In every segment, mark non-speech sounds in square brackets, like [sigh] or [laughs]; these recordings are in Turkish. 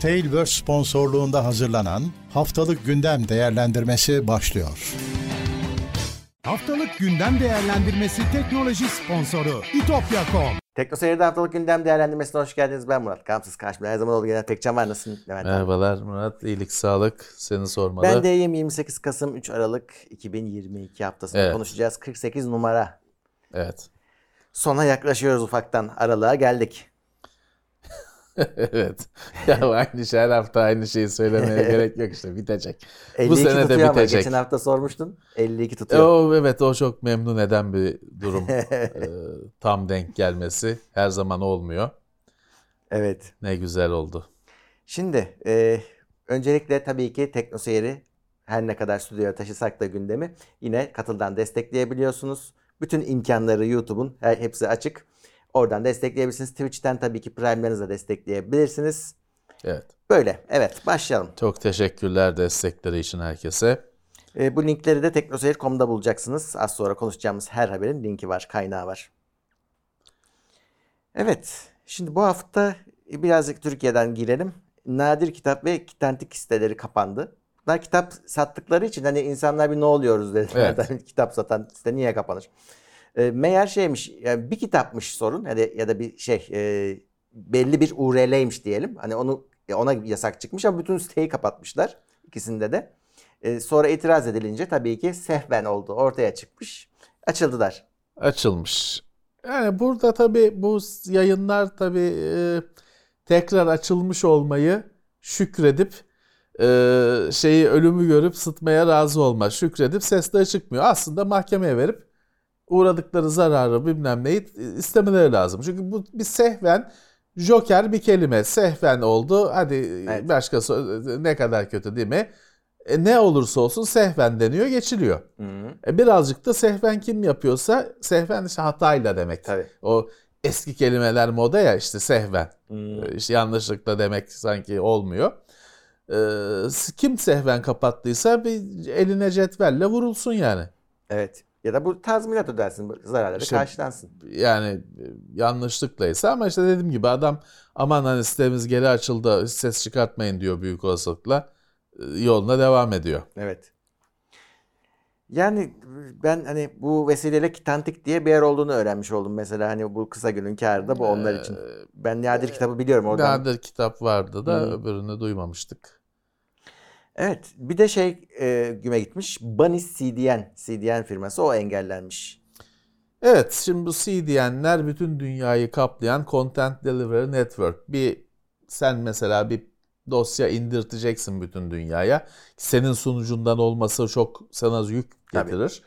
Tailverse sponsorluğunda hazırlanan Haftalık Gündem Değerlendirmesi başlıyor. Haftalık gündem değerlendirmesi teknoloji sponsoru itopya.com. Tekno Seyir'de haftalık gündem değerlendirmesine hoş geldiniz. Ben Murat. Kamsız karşımda her zaman olduğu gibi Pekcan var. Nasılsın Levent abi? Merhabalar Murat, iyilik, sağlık. Seni sormalı. Ben de iyiyim. 28 Kasım 3 Aralık 2022 haftasında Evet. konuşacağız. 48 numara. Evet. Sona yaklaşıyoruz ufaktan. Aralığa geldik. [laughs] evet. Ya [laughs] aynı şey her hafta aynı şeyi söylemeye [laughs] gerek yok işte bitecek. 52 Bu sene de tutuyor ama bitecek. geçen hafta sormuştun. 52 tutuyor. O evet o çok memnun eden bir durum. Ee, tam denk gelmesi her zaman olmuyor. Evet. Ne güzel oldu. Şimdi e, öncelikle tabii ki Tekno Seyir'i her ne kadar stüdyoya taşısak da gündemi yine katıldan destekleyebiliyorsunuz. Bütün imkanları YouTube'un hepsi açık. Oradan destekleyebilirsiniz. Twitch'ten tabii ki Prime'larınızla destekleyebilirsiniz. Evet. Böyle. Evet başlayalım. Çok teşekkürler destekleri için herkese. E, bu linkleri de teknoseyir.com'da bulacaksınız. Az sonra konuşacağımız her haberin linki var, kaynağı var. Evet. Şimdi bu hafta birazcık Türkiye'den girelim. Nadir kitap ve kitantik siteleri kapandı. Bunlar kitap sattıkları için hani insanlar bir ne oluyoruz dediler. Evet. [laughs] kitap satan site niye kapanır? E, meğer şeymiş yani bir kitapmış sorun ya ya da bir şey e, belli bir URL'ymiş diyelim. Hani onu ona yasak çıkmış ama bütün siteyi kapatmışlar ikisinde de. E, sonra itiraz edilince tabii ki sehven oldu. Ortaya çıkmış. Açıldılar. Açılmış. Yani burada tabii bu yayınlar tabii e, tekrar açılmış olmayı şükredip e, şeyi ölümü görüp sıtmaya razı olma. Şükredip sesleri çıkmıyor. Aslında mahkemeye verip uğradıkları zararı bilmem neyi istemeleri lazım. Çünkü bu bir sehven joker bir kelime. Sehven oldu. Hadi Evet. başkası ne kadar kötü değil mi? E, ne olursa olsun sehven deniyor geçiliyor. E, birazcık da sehven kim yapıyorsa sehven işte hatayla demek. Tabii. O eski kelimeler moda ya işte sehven. Hmm. E, İşte yanlışlıkla demek sanki olmuyor. E, kim sehven kapattıysa bir eline cetvelle vurulsun yani. Evet. Ya da bu tazminat ödersin. Zararları İşte- karşılansın. Yani e, yanlışlıklaysa ama işte dediğim gibi adam aman hani sitemiz geri açıldı ses çıkartmayın diyor büyük olasılıkla. E, Yoluna devam ediyor. Evet. Yani ben hani bu vesileyle kitantik diye bir yer olduğunu öğrenmiş oldum. Mesela hani bu kısa günün kârı da bu onlar için. Ben Nadir kitabı biliyorum oradan. Nadir kitap vardı da Hı. öbürünü duymamıştık. Evet. Bir de şey e, güme gitmiş. Banis CDN. CDN firması o engellenmiş. Evet, şimdi bu CDN'ler bütün dünyayı kaplayan Content Delivery Network. Bir sen mesela bir dosya indirteceksin bütün dünyaya. Senin sunucundan olması çok sana yük Tabii. getirir.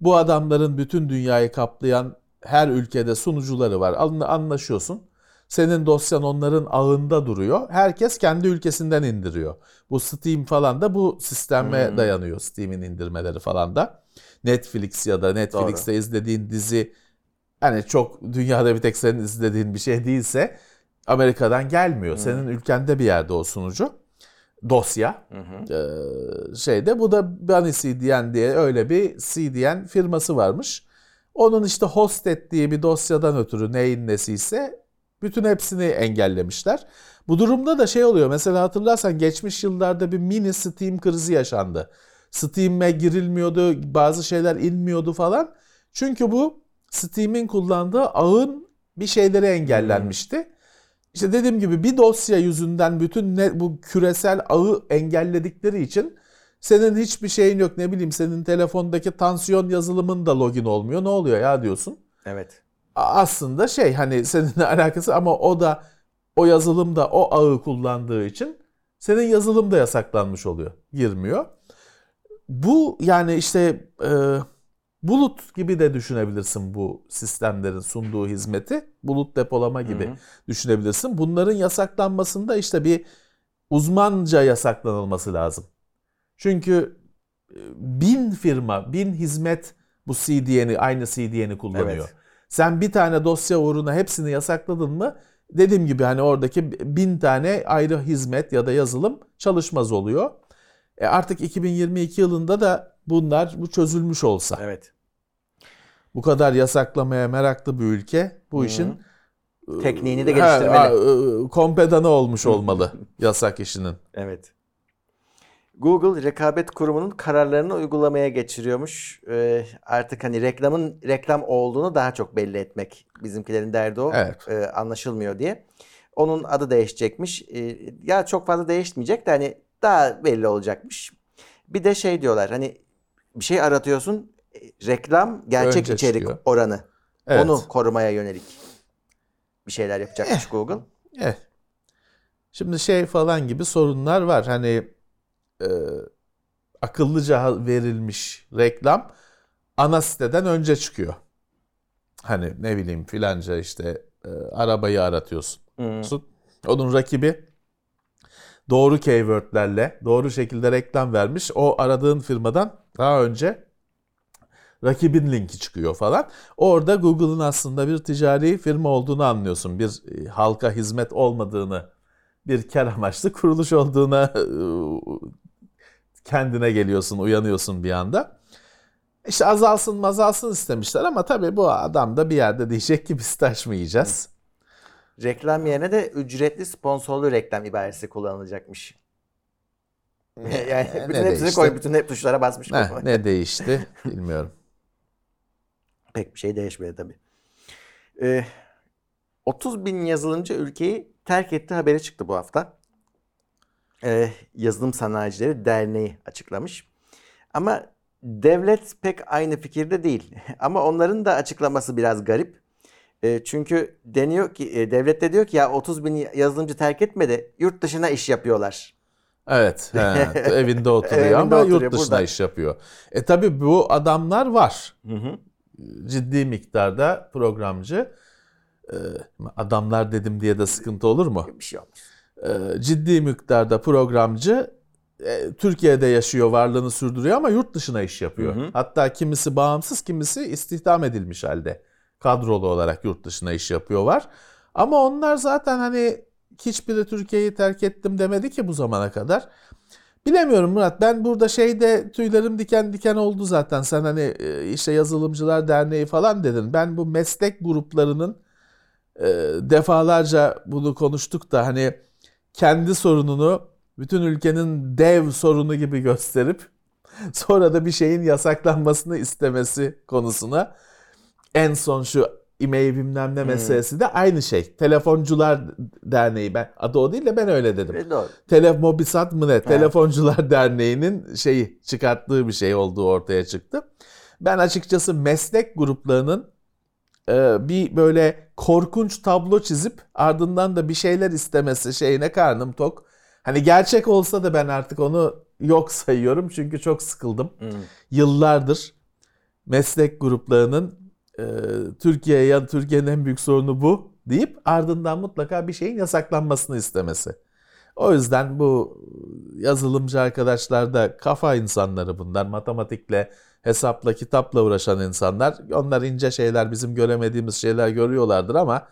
Bu adamların bütün dünyayı kaplayan her ülkede sunucuları var. Anla- Anlaşıyorsun. Senin dosyan onların ağında duruyor. Herkes kendi ülkesinden indiriyor. Bu Steam falan da bu sisteme Hmm. dayanıyor. Steam'in indirmeleri falan da. Netflix ya da Netflix'te izlediğin dizi hani çok dünyada bir tek senin izlediğin bir şey değilse Amerika'dan gelmiyor. Senin ülkende bir yerde o sunucu. Dosya. Ee, şeyde bu da Bunny CDN diye öyle bir CDN firması varmış. Onun işte host ettiği bir dosyadan ötürü neyin nesiyse bütün hepsini engellemişler. Bu durumda da şey oluyor. Mesela hatırlarsan geçmiş yıllarda bir mini Steam krizi yaşandı. Steam'e girilmiyordu, bazı şeyler inmiyordu falan. Çünkü bu Steam'in kullandığı ağın bir şeyleri engellenmişti. İşte dediğim gibi bir dosya yüzünden bütün ne, bu küresel ağı engelledikleri için senin hiçbir şeyin yok. Ne bileyim senin telefondaki tansiyon yazılımın da login olmuyor. Ne oluyor ya diyorsun. Evet. Aslında şey hani seninle [laughs] alakası ama o da o yazılım da o ağı kullandığı için senin yazılım da yasaklanmış oluyor. Girmiyor. Bu yani işte e, bulut gibi de düşünebilirsin bu sistemlerin sunduğu hizmeti. Bulut depolama gibi Hı hı. düşünebilirsin. Bunların yasaklanmasında işte bir uzmanca yasaklanılması lazım. Çünkü e, bin firma, bin hizmet bu CDN'i, aynı CDN'i kullanıyor. Evet. Sen bir tane dosya uğruna hepsini yasakladın mı dediğim gibi hani oradaki bin tane ayrı hizmet ya da yazılım çalışmaz oluyor. E artık 2022 yılında da bunlar bu çözülmüş olsa. Evet. Bu kadar yasaklamaya meraklı bir ülke bu Hı. işin Tekniğini de Ha, geliştirmeli. ha, e, kompedanı olmuş olmalı [laughs] yasak işinin. Evet. Google rekabet kurumunun kararlarını uygulamaya geçiriyormuş. Ee, artık hani reklamın reklam olduğunu daha çok belli etmek bizimkilerin derdi o. Evet. Ee, anlaşılmıyor diye. Onun adı değişecekmiş. Ee, ya çok fazla değişmeyecek de hani daha belli olacakmış. Bir de şey diyorlar hani bir şey aratıyorsun e, reklam gerçek Önce içerik çıkıyor. oranı. Evet. Onu korumaya yönelik bir şeyler yapacakmış Google. Eh. Şimdi şey falan gibi sorunlar var. Hani e, akıllıca verilmiş reklam ana siteden önce çıkıyor. Hani ne bileyim filanca işte e, arabayı aratıyorsun. Hı. Onun rakibi doğru keywordlerle doğru şekilde reklam vermiş. O aradığın firmadan daha önce rakibin linki çıkıyor falan. Orada Google'ın aslında bir ticari firma olduğunu anlıyorsun. Bir e, halka hizmet olmadığını, bir kar amaçlı kuruluş olduğuna e, kendine geliyorsun, uyanıyorsun bir anda. İşte azalsın mazalsın istemişler ama tabii bu adam da bir yerde diyecek ki biz taş mı yiyeceğiz? Reklam yerine de ücretli sponsorlu reklam ibaresi kullanılacakmış. [laughs] yani ne bütün hepsini değişti? koy, bütün hep tuşlara basmış. Bu. ne değişti bilmiyorum. [laughs] Pek bir şey değişmedi tabii. Ee, 30 bin yazılımcı ülkeyi terk etti haberi çıktı bu hafta. Ee, Yazılım Sanayicileri Derneği açıklamış. Ama devlet pek aynı fikirde değil. [laughs] Ama onların da açıklaması biraz garip. Ee, çünkü deniyor ki e, devlet de diyor ki ya 30 bin yazılımcı terk etmedi. Yurt dışına iş yapıyorlar. Evet, he, [laughs] evinde oturuyor Evinde ama oturuyor, yurt dışına burada. iş yapıyor. E tabii bu adamlar var. Hı hı. Ciddi miktarda programcı. Ee, adamlar dedim diye de sıkıntı olur mu? Bir şey olmaz. Ee, ciddi miktarda programcı e, Türkiye'de yaşıyor, varlığını sürdürüyor ama yurt dışına iş yapıyor. Hı hı. Hatta kimisi bağımsız, kimisi istihdam edilmiş halde. Kadrolu olarak yurt dışına iş yapıyorlar. Ama onlar zaten hani hiçbiri Türkiye'yi terk ettim demedi ki bu zamana kadar. Bilemiyorum Murat. Ben burada şeyde tüylerim diken diken oldu zaten. Sen hani e, işte yazılımcılar derneği falan dedin. Ben bu meslek gruplarının e, defalarca bunu konuştuk da hani kendi sorununu bütün ülkenin dev sorunu gibi gösterip sonra da bir şeyin yasaklanmasını istemesi konusuna en son şu e-mail bilmem ne meselesi de aynı şey. Telefoncular Derneği ben adı o değil de ben öyle dedim. E, doğru. Tele Mobisat mı ne? Telefoncular Derneği'nin şeyi çıkarttığı bir şey olduğu ortaya çıktı. Ben açıkçası meslek gruplarının bir böyle korkunç tablo çizip ardından da bir şeyler istemesi şeyine karnım tok. Hani gerçek olsa da ben artık onu yok sayıyorum çünkü çok sıkıldım. Hı. Yıllardır meslek gruplarının e, Türkiye'ye Türkiye'nin en büyük sorunu bu deyip ardından mutlaka bir şeyin yasaklanmasını istemesi. O yüzden bu yazılımcı arkadaşlar da kafa insanları bunlar. Matematikle, hesapla, kitapla uğraşan insanlar. Onlar ince şeyler, bizim göremediğimiz şeyler görüyorlardır ama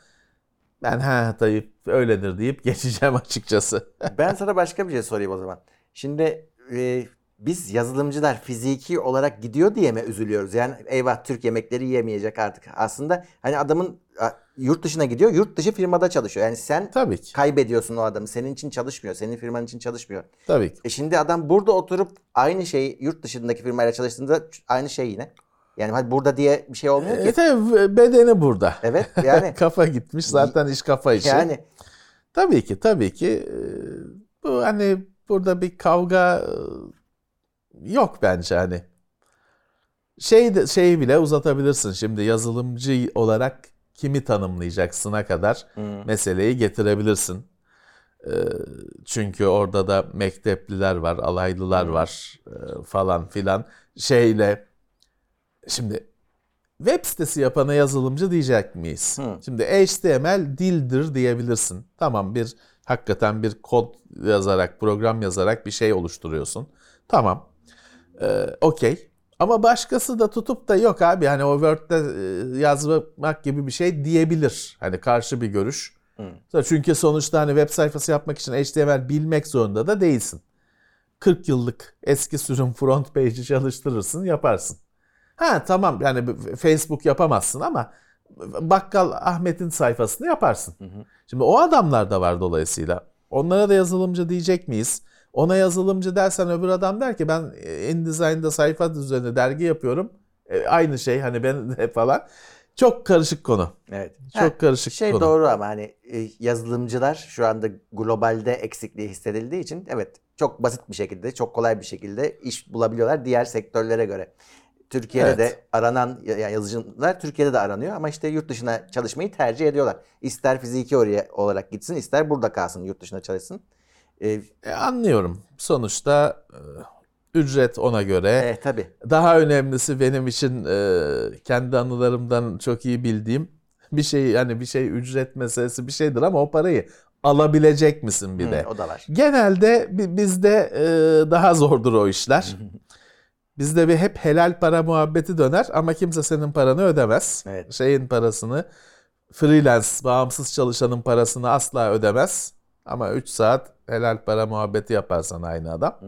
ben ha Tayyip öyledir deyip [laughs] geçeceğim açıkçası. [laughs] Ben sana başka bir şey sorayım o zaman. Şimdi e, biz yazılımcılar fiziki olarak gidiyor diye mi üzülüyoruz? Yani eyvah Türk yemekleri yiyemeyecek artık. Aslında hani adamın yurt dışına gidiyor, yurt dışı firmada çalışıyor. Yani sen Tabii ki. kaybediyorsun o adamı. Senin için çalışmıyor, senin firman için çalışmıyor. Tabii ki. E şimdi adam burada oturup aynı şeyi yurt dışındaki firmayla çalıştığında aynı şey yine. Yani hadi burada diye bir şey olmuyor E, ki. tabii bedeni burada. Evet [laughs] yani kafa gitmiş zaten iş kafa işi. yani Tabii ki tabii ki e, bu hani burada bir kavga e, yok bence hani. Şey şeyi bile uzatabilirsin şimdi yazılımcı olarak kimi tanımlayacaksına kadar Hmm. meseleyi getirebilirsin. E, Çünkü orada da mektepliler var, alaylılar var e, falan filan. Şeyle şimdi web sitesi yapana yazılımcı diyecek miyiz? Hı. Şimdi HTML dildir diyebilirsin. Tamam bir hakikaten bir kod yazarak, program yazarak bir şey oluşturuyorsun. Tamam. Ee, Okey. Ama başkası da tutup da yok abi hani o Word'de e, yazmak gibi bir şey diyebilir. Hani karşı bir görüş. Hı. Çünkü sonuçta hani web sayfası yapmak için HTML bilmek zorunda da değilsin. 40 yıllık eski sürüm front page'i çalıştırırsın yaparsın. Ha tamam yani Facebook yapamazsın ama bakkal Ahmet'in sayfasını yaparsın. Şimdi o adamlar da var dolayısıyla. Onlara da yazılımcı diyecek miyiz? Ona yazılımcı dersen öbür adam der ki ben InDesign'da sayfa üzerine dergi yapıyorum. E, aynı şey hani ben de [laughs] falan. Çok karışık konu. Evet. Çok Ha, karışık Şey konu. doğru ama hani e, yazılımcılar şu anda globalde eksikliği hissedildiği için evet çok basit bir şekilde, çok kolay bir şekilde iş bulabiliyorlar diğer sektörlere göre. Türkiye'de Evet. de aranan ya- ya yazılımcılar Türkiye'de de aranıyor ama işte yurt dışına çalışmayı tercih ediyorlar. İster fiziki oraya olarak gitsin, ister burada kalsın, yurt dışına çalışsın. Ee, E, anlıyorum. Sonuçta e, ücret ona göre. e, tabii. Daha önemlisi benim için e, kendi anılarımdan çok iyi bildiğim bir şey yani bir şey ücret meselesi bir şeydir ama o parayı alabilecek misin bir Hı, de? o da var. Genelde bi- bizde e, daha zordur o işler. [laughs] Bizde bir hep helal para muhabbeti döner ama kimse senin paranı ödemez. Evet. Şeyin parasını freelance, bağımsız çalışanın parasını asla ödemez. Ama 3 saat helal para muhabbeti yaparsan aynı adam.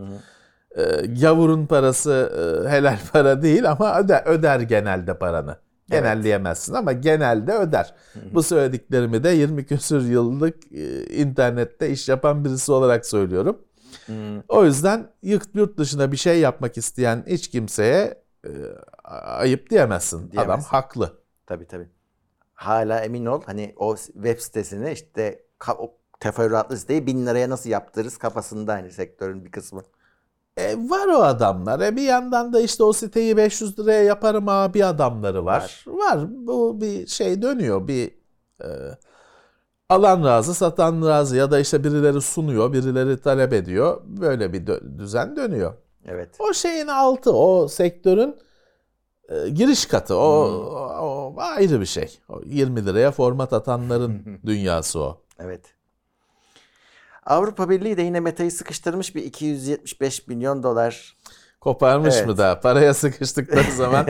E, gavurun parası e, helal [laughs] para değil ama öder, öder genelde paranı. Genelleyemezsin ama genelde öder. Bu söylediklerimi de 20 küsür yıllık e, internette iş yapan birisi olarak söylüyorum. O yüzden yurt, dışına bir şey yapmak isteyen hiç kimseye e, ayıp diyemezsin. Adam Diyemezsin. haklı. Tabii tabii. Hala emin ol hani o web sitesini işte o teferruatlı siteyi bin liraya nasıl yaptırırız kafasında hani sektörün bir kısmı. E, var o adamlar. E, bir yandan da işte o siteyi 500 liraya yaparım abi adamları var. Var. Bu bir şey dönüyor. Bir e, alan razı, satan razı ya da işte birileri sunuyor, birileri talep ediyor. Böyle bir dö- düzen dönüyor. Evet. O şeyin altı, o sektörün e, giriş katı. O, o, o ayrı bir şey. O 20 liraya format atanların [laughs] dünyası o. Evet. Avrupa Birliği de yine Meta'yı sıkıştırmış bir 275 milyon dolar. Koparmış Evet. mı da? Paraya sıkıştıkları [laughs] zaman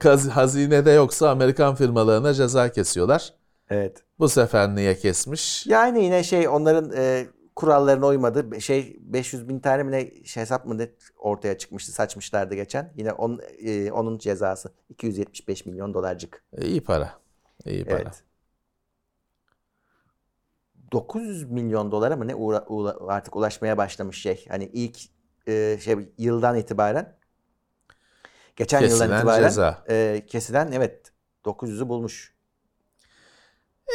kaz- hazinede yoksa Amerikan firmalarına ceza kesiyorlar. Evet. Bu sefer niye kesmiş? Yani yine şey onların e, kurallarına uymadı. Şey 500 bin tane mi ne şey hesap mı ne ortaya çıkmıştı saçmışlardı geçen. Yine on, e, onun cezası 275 milyon dolarcık. İyi para. İyi para. Evet. 900 milyon dolara mı ne uğra- uğra- artık ulaşmaya başlamış şey. Hani ilk e, şey yıldan itibaren geçen yıldan Kesilen itibaren ceza. e, kesilen evet 900'ü bulmuş.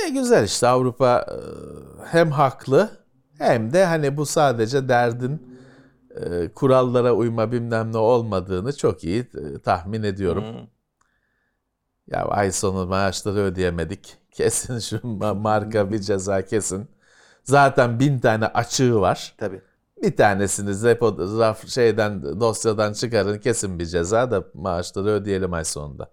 E, güzel işte Avrupa e, hem haklı hem de hani bu sadece derdin e, kurallara uyma bilmem ne olmadığını çok iyi e, tahmin ediyorum. Hı. Ya ay sonu maaşları ödeyemedik. [laughs] Kesin şu ma- marka bir ceza kesin. Zaten bin tane açığı var. Tabii. Bir tanesini repo, raf, şeyden dosyadan çıkarın kesin bir ceza da maaşları ödeyelim ay sonunda.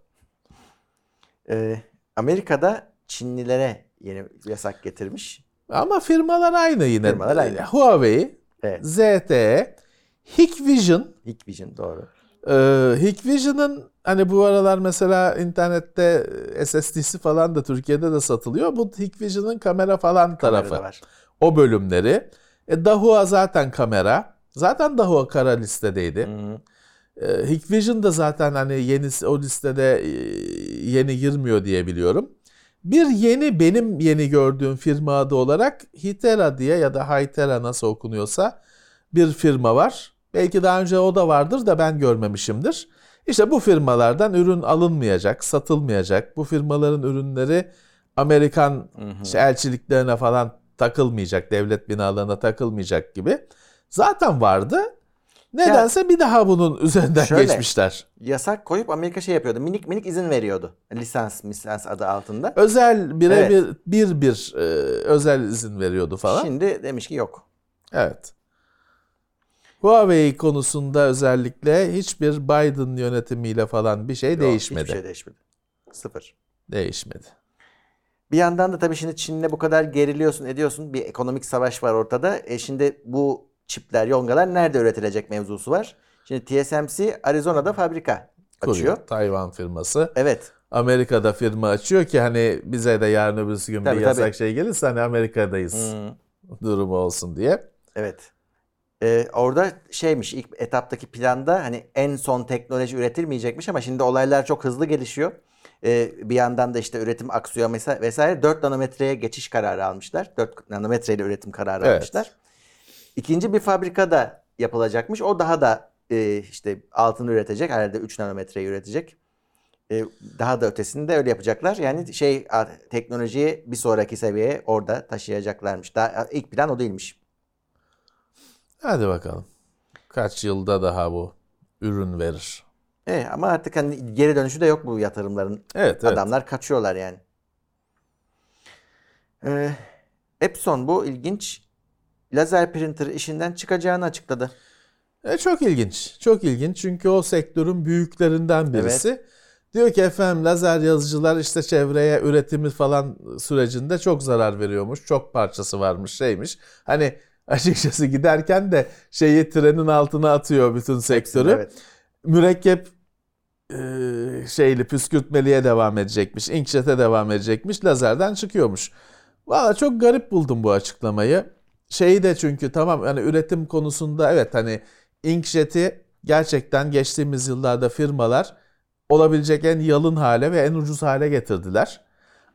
E, Amerika'da Çinlilere yeni yasak getirmiş. Ama firmalar aynı yine. Firmalar aynı. Huawei, Evet. ZTE, Hikvision. Hikvision doğru. Ee, Hikvision'ın hani bu aralar mesela internette SSD'si falan da Türkiye'de de satılıyor. Bu Hikvision'ın kamera falan tarafı. Kamerada var. O bölümleri. E, Dahua zaten kamera. Zaten Dahua kara listedeydi. Hı. E, Hikvision da zaten hani yeni o listede e, yeni girmiyor diye biliyorum. Bir yeni benim yeni gördüğüm firma adı olarak Hitera diye ya da Hytera nasıl okunuyorsa bir firma var. Belki daha önce o da vardır da ben görmemişimdir. İşte bu firmalardan ürün alınmayacak, satılmayacak. Bu firmaların ürünleri Amerikan işte elçiliklerine falan takılmayacak, devlet binalarına takılmayacak gibi. Zaten vardı. Nedense bir daha bunun üzerinden Şöyle. geçmişler. Yasak koyup Amerika şey yapıyordu. Minik minik izin veriyordu. Lisans, lisans adı altında. Özel birebir bir bir e, özel izin veriyordu falan. Şimdi demiş ki yok. Evet. Huawei konusunda özellikle hiçbir Biden yönetimiyle falan bir şey Yok, değişmedi. Hiçbir şey değişmedi. Sıfır. Değişmedi. Bir yandan da tabii şimdi Çin'le bu kadar geriliyorsun ediyorsun. Bir ekonomik savaş var ortada. E şimdi bu çipler, yongalar nerede üretilecek mevzusu var. Şimdi TSMC Arizona'da fabrika Kuruyor. açıyor. Tayvan firması. Evet. Amerika'da firma açıyor ki hani bize de yarın öbürsü gün Tabii, bir yasak tabii. şey gelirse hani Amerika'dayız Hmm, durumu olsun diye. evet. E, orada şeymiş ilk etaptaki planda hani en son teknoloji üretilmeyecekmiş ama şimdi olaylar çok hızlı gelişiyor. E, bir yandan da işte üretim aksıyor mesela vesaire 4 nanometreye geçiş kararı almışlar. 4 nanometreyle üretim kararı Evet. almışlar. İkinci bir fabrika da yapılacakmış. O daha da e, işte altını üretecek. Herhalde 3 nanometreyi üretecek. E, daha da ötesini de öyle yapacaklar. Yani şey teknolojiyi bir sonraki seviyeye orada taşıyacaklarmış. Daha ilk plan o değilmiş. Hadi bakalım. Kaç yılda daha bu ürün verir. E, ama artık hani geri dönüşü de yok bu yatırımların. Evet, evet. Adamlar kaçıyorlar yani. Ee, Epson bu ilginç lazer printer işinden çıkacağını açıkladı. E, çok ilginç. Çok ilginç çünkü o sektörün büyüklerinden birisi. Diyor ki efendim lazer yazıcılar işte çevreye üretimi falan sürecinde çok zarar veriyormuş. Çok parçası varmış şeymiş. Hani [laughs] açıkçası giderken de şeyi trenin altına atıyor bütün sektörü. Evet. Mürekkep e, şeyli püskürtmeliye devam edecekmiş. Inkjet'e devam edecekmiş. Lazerden çıkıyormuş. Valla çok garip buldum bu açıklamayı. Şeyi de çünkü tamam hani üretim konusunda evet hani inkjet'i gerçekten geçtiğimiz yıllarda firmalar olabilecek en yalın hale ve en ucuz hale getirdiler.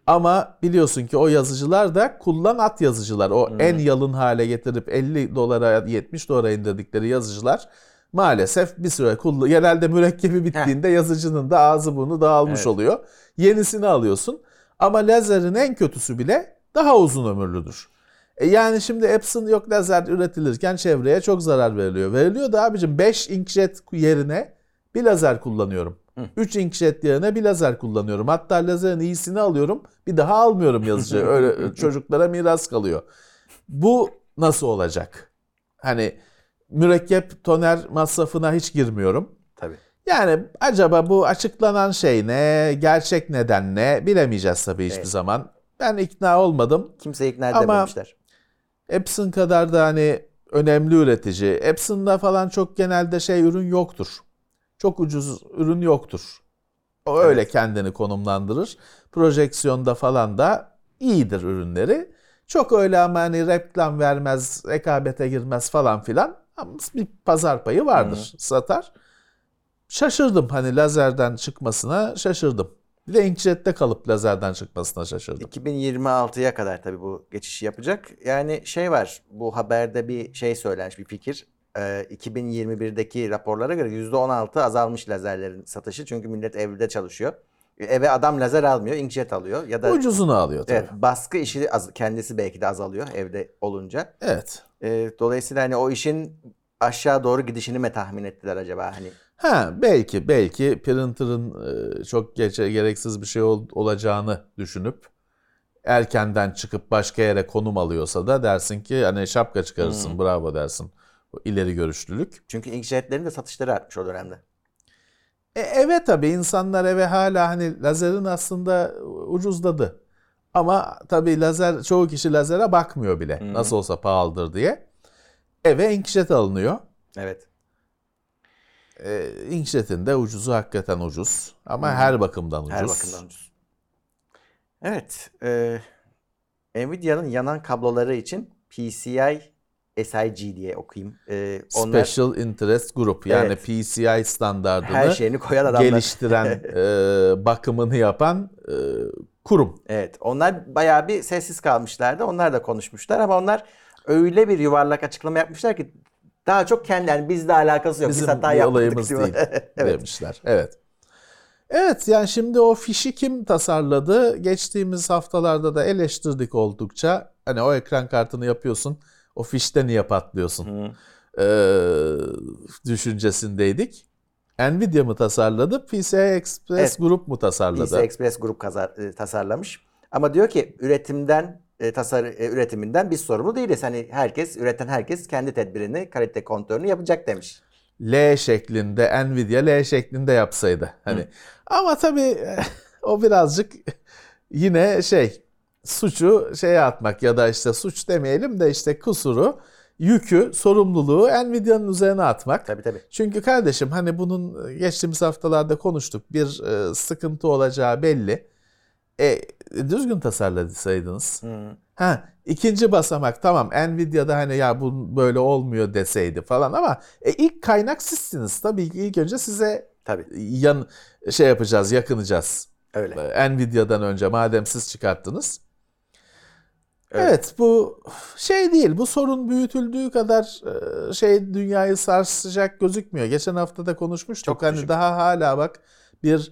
Ama biliyorsun ki o yazıcılar da kullan at yazıcılar. O en yalın hale getirip 50 dolara 70 dolara indirdikleri yazıcılar maalesef bir süre kullan. Genelde mürekkebi bittiğinde yazıcının da ağzı burnu dağılmış Evet. oluyor. Yenisini alıyorsun. Ama lazerin en kötüsü bile daha uzun ömürlüdür. E yani şimdi Epson yok lazer üretilirken çevreye çok zarar veriliyor. Veriliyor da abicim 5 inkjet yerine bir lazer kullanıyorum. 3 inkjet yerine bir lazer kullanıyorum. Hatta lazerin iyisini alıyorum. Bir daha almıyorum yazıcı. Öyle [laughs] çocuklara miras kalıyor. Bu nasıl olacak? Hani mürekkep toner masrafına hiç girmiyorum. Tabii. Yani acaba bu açıklanan şey ne? Gerçek neden ne? Bilemeyeceğiz tabii hiçbir Evet. zaman. Ben ikna olmadım. Kimse ikna Ama- edememişler. Epson kadar da hani önemli üretici. Epson'da falan çok genelde şey ürün yoktur. Çok ucuz ürün yoktur. O öyle kendini konumlandırır. Projeksiyonda falan da iyidir ürünleri. Çok öyle ama hani reklam vermez, rekabete girmez falan filan. Ama bir pazar payı vardır. Satar. Şaşırdım hani lazerden çıkmasına şaşırdım. Bir de inkjette kalıp lazerden çıkmasına şaşırdım. 2026'ya kadar tabii bu geçişi yapacak. Yani şey var bu haberde bir şey söylenmiş bir fikir. Ee, 2021'deki raporlara göre %16 azalmış lazerlerin satışı. Çünkü millet evde çalışıyor. Eve adam lazer almıyor, inkjet alıyor. Ya da Ucuzunu alıyor tabii. evet, baskı işi az- kendisi belki de azalıyor evde olunca. evet. Ee, dolayısıyla hani o işin aşağı doğru gidişini mi tahmin ettiler acaba? Hani Ha belki belki printer'ın e, çok gereksiz bir şey ol- olacağını düşünüp erkenden çıkıp başka yere konum alıyorsa da dersin ki hani şapka çıkarırsın bravo dersin. İleri görüşlülük. çünkü inkjetlerin de satışları artmış o dönemde. E, eve tabii insanlar eve hala hani lazerin aslında ucuzladı. Ama tabii lazer çoğu kişi lazere bakmıyor bile. Nasıl olsa pahalıdır diye. Eve inkjet alınıyor. Evet. E, inkjetin de ucuzu hakikaten ucuz. Ama her bakımdan ucuz. Her bakımdan ucuz. Evet. E, Nvidia'nın yanan kabloları için PCI SIG diye okuyayım. E, onlar Special Interest Group yani Evet. PCI standardını her şeyini koyan adamlar. geliştiren, [laughs] e, bakımını yapan e, kurum. Evet. Onlar bayağı bir sessiz kalmışlardı. Onlar da konuşmuşlar ama onlar öyle bir yuvarlak açıklama yapmışlar ki daha çok kendi yani bizle alakası yok. Bizim Biz hata yaptık. olayımız değil [laughs] evet. demişler. Evet. Evet yani şimdi o fişi kim tasarladı? Geçtiğimiz haftalarda da eleştirdik oldukça. Hani o ekran kartını yapıyorsun. O fişte niye patlıyorsun? Ee, düşüncesindeydik. Nvidia mı tasarladı? PCI Express Evet. Group mu tasarladı? PC Express Group kazar, e, tasarlamış. Ama diyor ki üretimden e, tasar e, üretiminden biz sorumlu değiliz. Hani herkes üreten herkes kendi tedbirini, kalite kontrolünü yapacak demiş. L şeklinde Nvidia L şeklinde yapsaydı. Hani ama tabii [laughs] o birazcık yine şey suçu şeye atmak ya da işte suç demeyelim de işte kusuru, yükü, sorumluluğu Nvidia'nın üzerine atmak. Tabii tabii. Çünkü kardeşim hani bunun geçtiğimiz haftalarda konuştuk. Bir e, sıkıntı olacağı belli. E, düzgün tasarlasaydınız. Ha, ikinci basamak tamam Nvidia'da hani ya bu böyle olmuyor deseydi falan ama e, ilk kaynak sizsiniz. Tabii ki ilk önce size Tabii. yan şey yapacağız, yakınacağız. Öyle. Ee, Nvidia'dan önce madem siz çıkarttınız. Evet. Evet. bu şey değil. Bu sorun büyütüldüğü kadar e, şey dünyayı sarsacak gözükmüyor. Geçen hafta da konuşmuştuk. Çok hani düşük. daha hala bak bir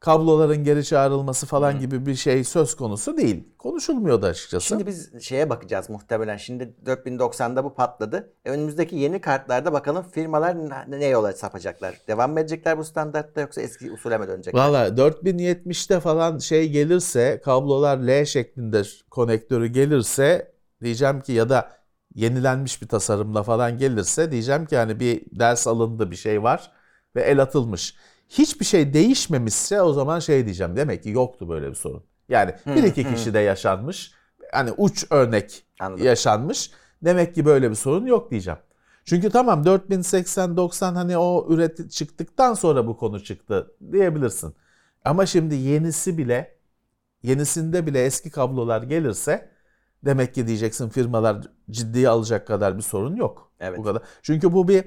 kabloların geri çağrılması falan gibi bir şey söz konusu değil. Konuşulmuyordu açıkçası. Şimdi biz şeye bakacağız muhtemelen. Şimdi 4090'da bu patladı. E, önümüzdeki yeni kartlarda bakalım firmalar ne, ne yola sapacaklar? Devam mı edecekler bu standartta yoksa eski usule mi dönecekler? Valla 4070'te falan şey gelirse kablolar L şeklinde konektörü gelirse diyeceğim ki ya da yenilenmiş bir tasarımla falan gelirse diyeceğim ki hani bir ders alındı bir şey var ve el atılmış. Hiçbir şey değişmemişse o zaman şey diyeceğim demek ki yoktu böyle bir sorun. Yani bir iki kişi de yaşanmış. Hani uç örnek Anladım. yaşanmış. Demek ki böyle bir sorun yok diyeceğim. Çünkü tamam 4080-90 hani o üreti çıktıktan sonra bu konu çıktı diyebilirsin. Ama şimdi yenisi bile yenisinde bile eski kablolar gelirse demek ki diyeceksin firmalar ciddiye alacak kadar bir sorun yok. Evet. Bu kadar. Çünkü bu bir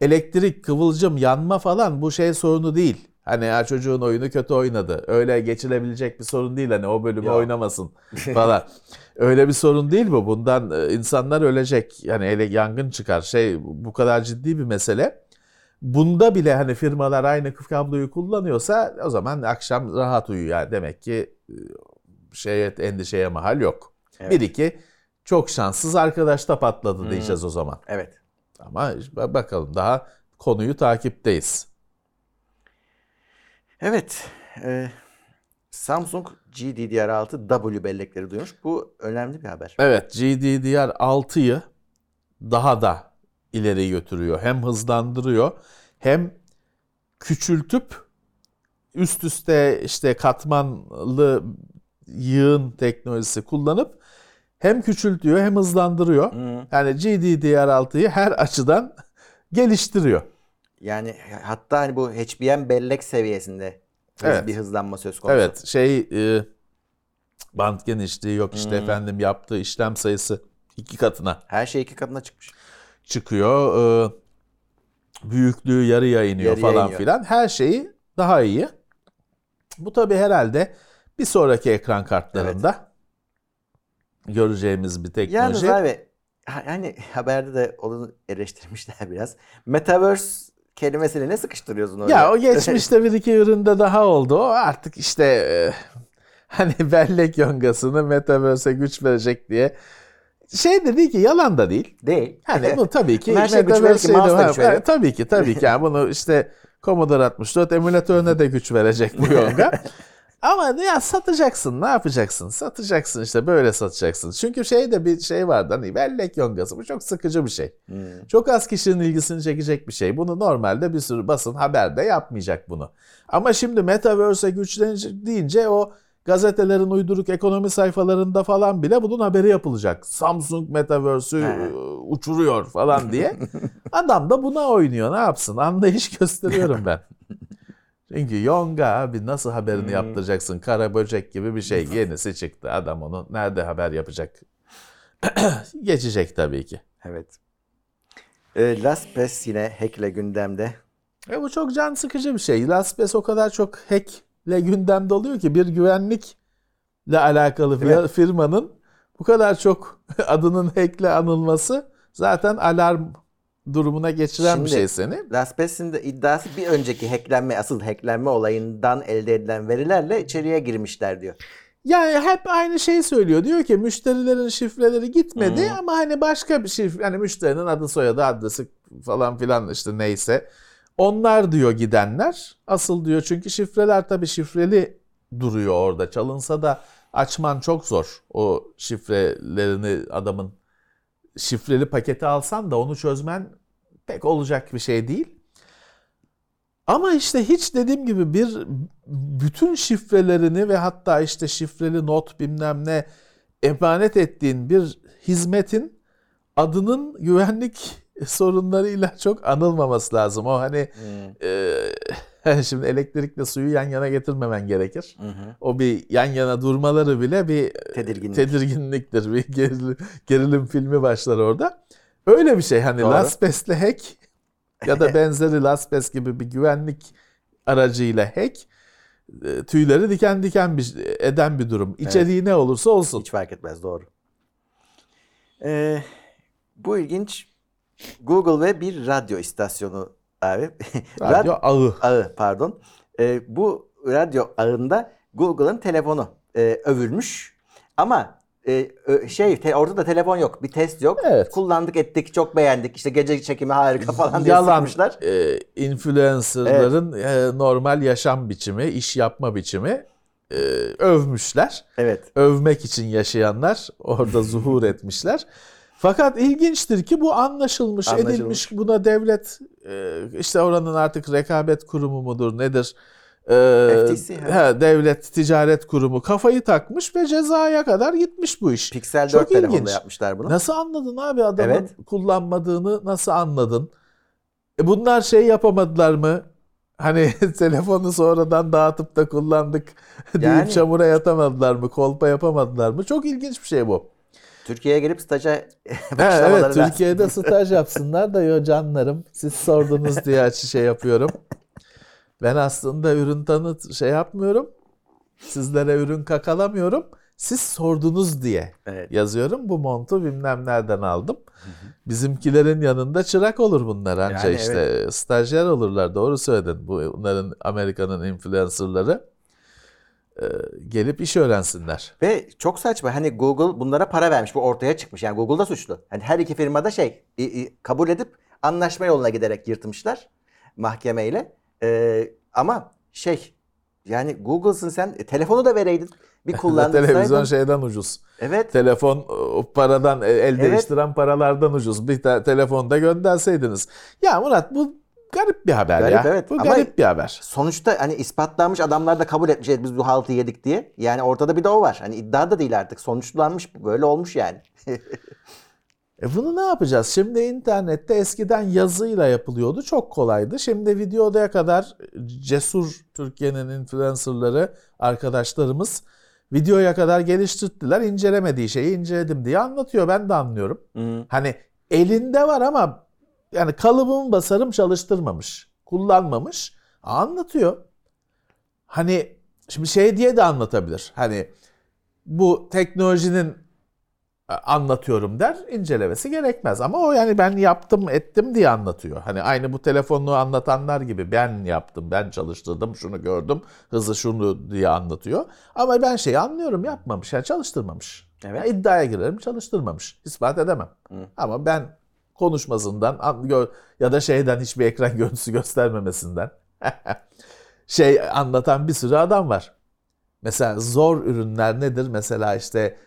elektrik, kıvılcım, yanma falan bu şey sorunu değil. Hani ya çocuğun oyunu kötü oynadı. Öyle geçilebilecek bir sorun değil hani o bölümü Yok. oynamasın falan. [laughs] Öyle bir sorun değil bu. Bundan e, insanlar ölecek. Yani hele yangın çıkar. Şey bu kadar ciddi bir mesele. Bunda bile hani firmalar aynı kabloyu kullanıyorsa o zaman akşam rahat uyu yani demek ki şeye endişeye mahal yok. Evet. Bir iki çok şanssız arkadaş da patladı diyeceğiz o zaman. Evet. Ama bakalım daha konuyu takipteyiz. Evet. e, Samsung GDDR6 W bellekleri duymuş. Bu önemli bir haber. Evet GDDR6'yı daha da ileri götürüyor. Hem hızlandırıyor hem küçültüp üst üste işte katmanlı yığın teknolojisi kullanıp hem küçültüyor hem hızlandırıyor. Yani GDDR6'yı her açıdan geliştiriyor. Yani hatta hani bu HBM bellek seviyesinde Evet. bir hızlanma söz konusu. Evet şey e, band genişliği yok işte efendim yaptığı işlem sayısı iki katına Her şey iki katına çıkmış. çıkıyor. E, büyüklüğü yarıya iniyor Yarıya falan iniyor. filan. Her şeyi daha iyi. Bu tabi herhalde bir sonraki ekran kartlarında göreceğimiz bir Yalnız teknoloji. abi ha- yani [laughs] haberde de onu eleştirmişler biraz. Metaverse kelimesini ne sıkıştırıyorsun oraya? Ya o geçmişte bir iki üründe daha oldu. O artık işte e, [laughs] hani bellek yongasını Metaverse'e güç verecek diye. Şey de değil ki yalan da değil. Değil. Hani bu tabii ki [laughs] Her şey güç verir Metaverse ki mouse da Tabii ki tabii ki. Yani bunu işte Commodore 64 emülatörüne de güç verecek bu yonga. Ama ya satacaksın ne yapacaksın? Satacaksın işte böyle satacaksın. Çünkü şeyde bir şey vardı hani bellek yongası bu çok sıkıcı bir şey. Hmm. Çok az kişinin ilgisini çekecek bir şey. Bunu normalde bir sürü basın haber de yapmayacak bunu. Ama şimdi Metaverse'e güçlenecek deyince o gazetelerin uyduruk ekonomi sayfalarında falan bile bunun haberi yapılacak. Samsung Metaverse'ü e, uçuruyor falan diye. [laughs] Adam da buna oynuyor. Ne yapsın? Anlayış gösteriyorum ben. [laughs] Çünkü Yonga abi nasıl haberini yaptıracaksın? Kara böcek gibi bir şey. [laughs] Yenisi çıktı. Adam onu nerede haber yapacak? [clears throat] Geçecek tabii ki. Evet. E, LastPass yine hackle gündemde. E bu çok can sıkıcı bir şey. LastPass o kadar çok hackle gündemde oluyor ki bir güvenlikle alakalı Evet. firmanın bu kadar çok [laughs] adının hackle anılması zaten alarm durumuna geçiren bir Şimdi- şey seni. LastPass'in de iddiası bir önceki hacklenme, asıl hacklenme olayından elde edilen verilerle içeriye girmişler diyor. Yani hep aynı şeyi söylüyor. Diyor ki müşterilerin şifreleri gitmedi Hmm. ama hani başka bir şifre, yani müşterinin adı soyadı adresi falan filan işte neyse. Onlar diyor gidenler. Asıl diyor çünkü şifreler tabii şifreli duruyor orada. Çalınsa da açman çok zor. O şifrelerini adamın şifreli paketi alsan da onu çözmen pek olacak bir şey değil. Ama işte hiç dediğim gibi bir bütün şifrelerini ve hatta işte şifreli not bilmem ne emanet ettiğin bir hizmetin adının güvenlik [laughs] sorunlarıyla çok anılmaması lazım. O hani e, [laughs] şimdi elektrikle suyu yan yana getirmemen gerekir. O bir yan yana durmaları bile bir Tedirginlik. tedirginliktir. Bir gerilim, gerilim filmi başlar orada. Öyle bir şey hani Doğru. LastPass'le hack ya da [laughs] benzeri LastPass gibi bir güvenlik aracıyla hack e, tüyleri diken diken bir, eden bir durum. İçeriği ne olursa olsun. Hiç fark etmez doğru. Ee, bu ilginç. Google ve bir radyo istasyonu abi. [laughs] Radyo ağı. ağı pardon. Ee, bu radyo ağında Google'ın telefonu e, övülmüş. Ama e, şey te- orada da telefon yok. Bir test yok. Evet. Kullandık ettik çok beğendik. İşte gece çekimi harika falan diye Yalan sıkmışlar. e, influencerların e, normal yaşam biçimi, iş yapma biçimi e, övmüşler. Evet. Övmek için yaşayanlar orada zuhur etmişler. [laughs] Fakat ilginçtir ki bu anlaşılmış, Anlaşılmış. edilmiş. Buna devlet e, işte oranın artık rekabet kurumu mudur nedir? E, FTC, he, devlet ticaret kurumu kafayı takmış ve cezaya kadar gitmiş bu iş. Pixel Çok 4 telefonda ilginç. yapmışlar bunu. Nasıl anladın abi adamın Evet. kullanmadığını nasıl anladın? E bunlar şey yapamadılar mı? Hani [laughs] telefonu sonradan dağıtıp da kullandık [laughs] deyip Yani. çamura yatamadılar mı? Kolpa yapamadılar mı? Çok ilginç bir şey bu. Türkiye'ye gelip staja [laughs] başlamaları evet lazım. Türkiye'de [laughs] staj yapsınlar da yo canlarım siz sordunuz diye [laughs] şey yapıyorum. Ben aslında ürün tanıt şey yapmıyorum. Sizlere ürün kakalamıyorum. Siz sordunuz diye Evet. yazıyorum. Bu montu bilmem nereden aldım. Bizimkilerin yanında çırak olur bunlar anca Yani işte stajyer olurlar. Doğru söyledin. Bu bunların Amerika'nın influencerları gelip iş öğrensinler. Ve çok saçma hani Google bunlara para vermiş bu ortaya çıkmış yani Google da suçlu. Hani her iki firmada şey kabul edip anlaşma yoluna giderek yırtmışlar mahkemeyle. Ee, ama şey yani Google'sın sen e, telefonu da vereydin bir [laughs] kullandırsaydın. Televizyon şeyden ucuz. Evet. Telefon o paradan e, el Evet. değiştiren paralardan ucuz. Bir te- telefonda gönderseydiniz. Ya Murat bu garip bir haber Garip, ya. evet. Bu Ama- garip bir haber. Sonuçta hani ispatlanmış adamlar da kabul etmiş "Evet, biz bu haltı yedik diye. Yani ortada bir de o var. Hani iddia da değil artık. Sonuçlanmış. Böyle olmuş yani. [laughs] E bunu ne yapacağız? Şimdi internette eskiden yazıyla yapılıyordu. Çok kolaydı. Şimdi video odaya kadar cesur Türkiye'nin influencerları, arkadaşlarımız videoya kadar geliştirdiler. İncelemediği şeyi inceledim diye anlatıyor. Ben de anlıyorum. Hani elinde var ama yani kalıbımı basarım çalıştırmamış. Kullanmamış. Anlatıyor. Hani şimdi şey diye de anlatabilir. Hani bu teknolojinin e, anlatıyorum der. incelemesi gerekmez. Ama o yani ben yaptım ettim diye anlatıyor. Hani aynı bu telefonunu anlatanlar gibi ben yaptım, ben çalıştırdım, şunu gördüm, hızı şunu diye anlatıyor. Ama ben şeyi anlıyorum yapmamış, yani çalıştırmamış. Evet. Ya iddiaya girerim çalıştırmamış. İspat edemem. Ama ben konuşmasından ya da şeyden hiçbir ekran [laughs] görüntüsü göstermemesinden [laughs] şey anlatan bir sürü adam var. Mesela zor ürünler nedir? Mesela işte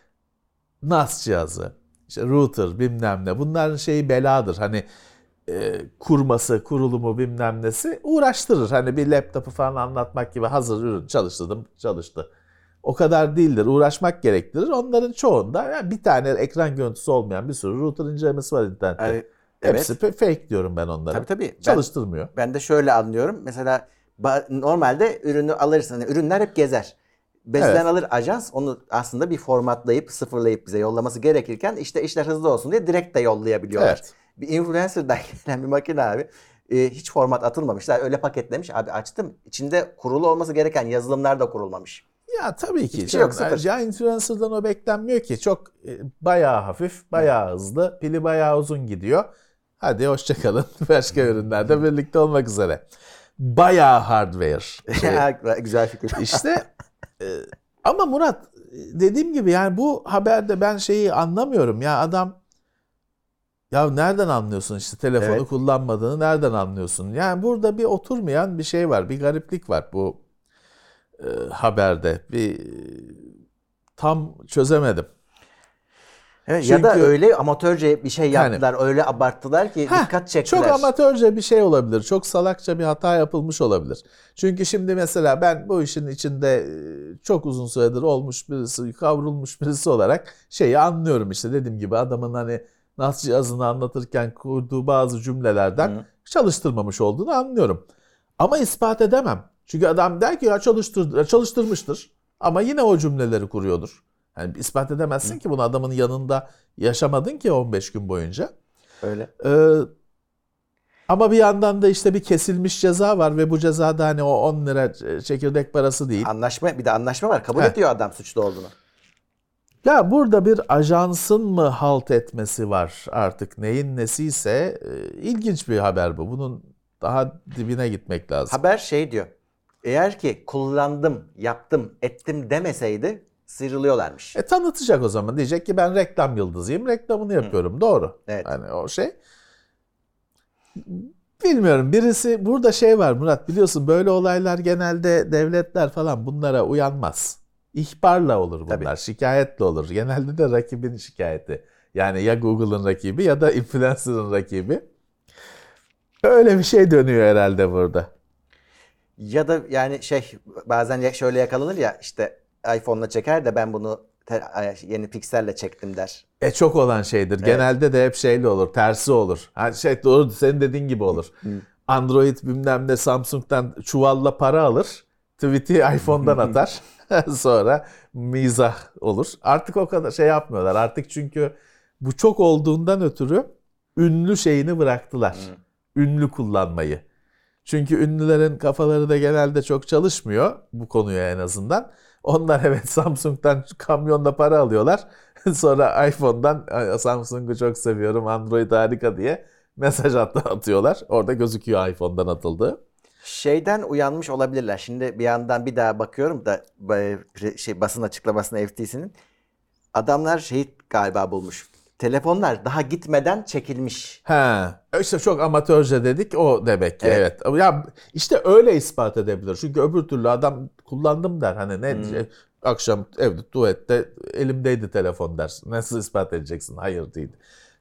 NAS cihazı, işte router bilmem ne. Bunların şeyi beladır. Hani e, kurması, kurulumu bilmem nesi uğraştırır. Hani bir laptopu falan anlatmak gibi hazır ürün çalıştırdım, çalıştı. O kadar değildir. Uğraşmak gerektirir. Onların çoğunda yani bir tane ekran görüntüsü olmayan bir sürü router incelemesi var internette. Yani, Hepsi evet. fe- fake diyorum ben onlara. Tabii tabii. Ben- Çalıştırmıyor. Ben de şöyle anlıyorum. Mesela normalde ürünü alırsın. Yani ürünler hep gezer. Bezden Evet. alır ajans onu aslında bir formatlayıp sıfırlayıp bize yollaması gerekirken işte işler hızlı olsun diye direkt de yollayabiliyorlar. Evet. Bir influencer'dan [laughs] gelen bir makine abi e, hiç format atılmamışlar. Öyle paketlemiş. Abi açtım. İçinde kurulu olması gereken yazılımlar da kurulmamış. Ya tabii ki. Hiçbir şey yok, sıfır. Ya influencer'dan o beklenmiyor ki. Çok e, bayağı hafif, bayağı hızlı, pili bayağı uzun gidiyor. Hadi hoşçakalın. [laughs] Başka ürünlerde [laughs] birlikte olmak üzere. Bayağı hardware. [laughs] Şey, Güzel fikir. İşte e, ama Murat dediğim gibi yani bu haberde ben şeyi anlamıyorum ya adam ya nereden anlıyorsun işte telefonu Evet. kullanmadığını nereden anlıyorsun? Yani burada bir oturmayan bir şey var, bir gariplik var bu haberde. Bir e, tam çözemedim. Evet, ya da Çünkü- öyle amatörce bir şey Yani- yaptılar. öyle abarttılar ki Heh, dikkat çektiler. Çok amatörce bir şey olabilir. Çok salakça bir hata yapılmış olabilir. Çünkü şimdi mesela ben bu işin içinde e, çok uzun süredir olmuş birisi, kavrulmuş birisi olarak şeyi anlıyorum işte dediğim gibi adamın hani NAS cihazını anlatırken kurduğu bazı cümlelerden Hı. çalıştırmamış olduğunu anlıyorum. Ama ispat edemem. Çünkü adam der ki ya çalıştır, çalıştırmıştır ama yine o cümleleri kuruyordur. Yani ispat edemezsin ki bunu adamın yanında yaşamadın ki 15 gün boyunca. Öyle. Ee, Ama bir yandan da işte bir kesilmiş ceza var ve bu ceza da hani o 10 lira çekirdek parası değil. Anlaşma bir de anlaşma var. Kabul Heh. ediyor adam suçlu olduğunu. Ya burada bir ajansın mı halt etmesi var artık neyin nesiyse e, ilginç bir haber bu. Bunun daha dibine gitmek lazım. Haber şey diyor. Eğer ki kullandım, yaptım, ettim demeseydi sıyrılıyorlarmış. E tanıtacak o zaman. Diyecek ki ben reklam yıldızıyım. Reklamını yapıyorum. Doğru. Evet. Hani o şey. Bilmiyorum. Birisi burada şey var Murat biliyorsun böyle olaylar genelde devletler falan bunlara uyanmaz. İhbarla olur bunlar. Tabii. Şikayetle olur. Genelde de rakibin şikayeti. Yani ya Google'ın rakibi ya da influencer'ın rakibi. Öyle bir şey dönüyor herhalde burada. Ya da yani şey bazen şöyle yakalanır ya işte iPhone'la çeker de ben bunu yeni pikselle çektim der. E çok olan şeydir. Genelde de hep şeyli olur. Tersi olur. Ha şey doğru senin dediğin gibi olur. Android bilmem ne Samsung'dan çuvalla para alır. Tweet'i iPhone'dan [laughs] atar. [laughs] Sonra mizah olur. Artık o kadar şey yapmıyorlar. Artık çünkü bu çok olduğundan ötürü ünlü şeyini bıraktılar. Ünlü kullanmayı. Çünkü ünlülerin kafaları da genelde çok çalışmıyor bu konuya en azından. Onlar [laughs] evet Samsung'dan kamyonla para alıyorlar. [laughs] Sonra iPhone'dan "Ay, Samsung'u çok seviyorum, Android harika diye mesaj at- atıyorlar. Orada gözüküyor iPhone'dan atıldığı. Şeyden uyanmış olabilirler. Şimdi bir yandan bir daha bakıyorum da e, şey basın açıklamasına FTC'nin adamlar şeyi galiba bulmuş. Telefonlar daha gitmeden çekilmiş. Ha, işte çok amatörce dedik o demek ki Evet. evet. Ya işte öyle ispat edebilir. Çünkü öbür türlü adam kullandım der. Hani ne diyecek? akşam evde tuvalette elimdeydi telefon der. Nasıl ispat edeceksin? Hayır değil.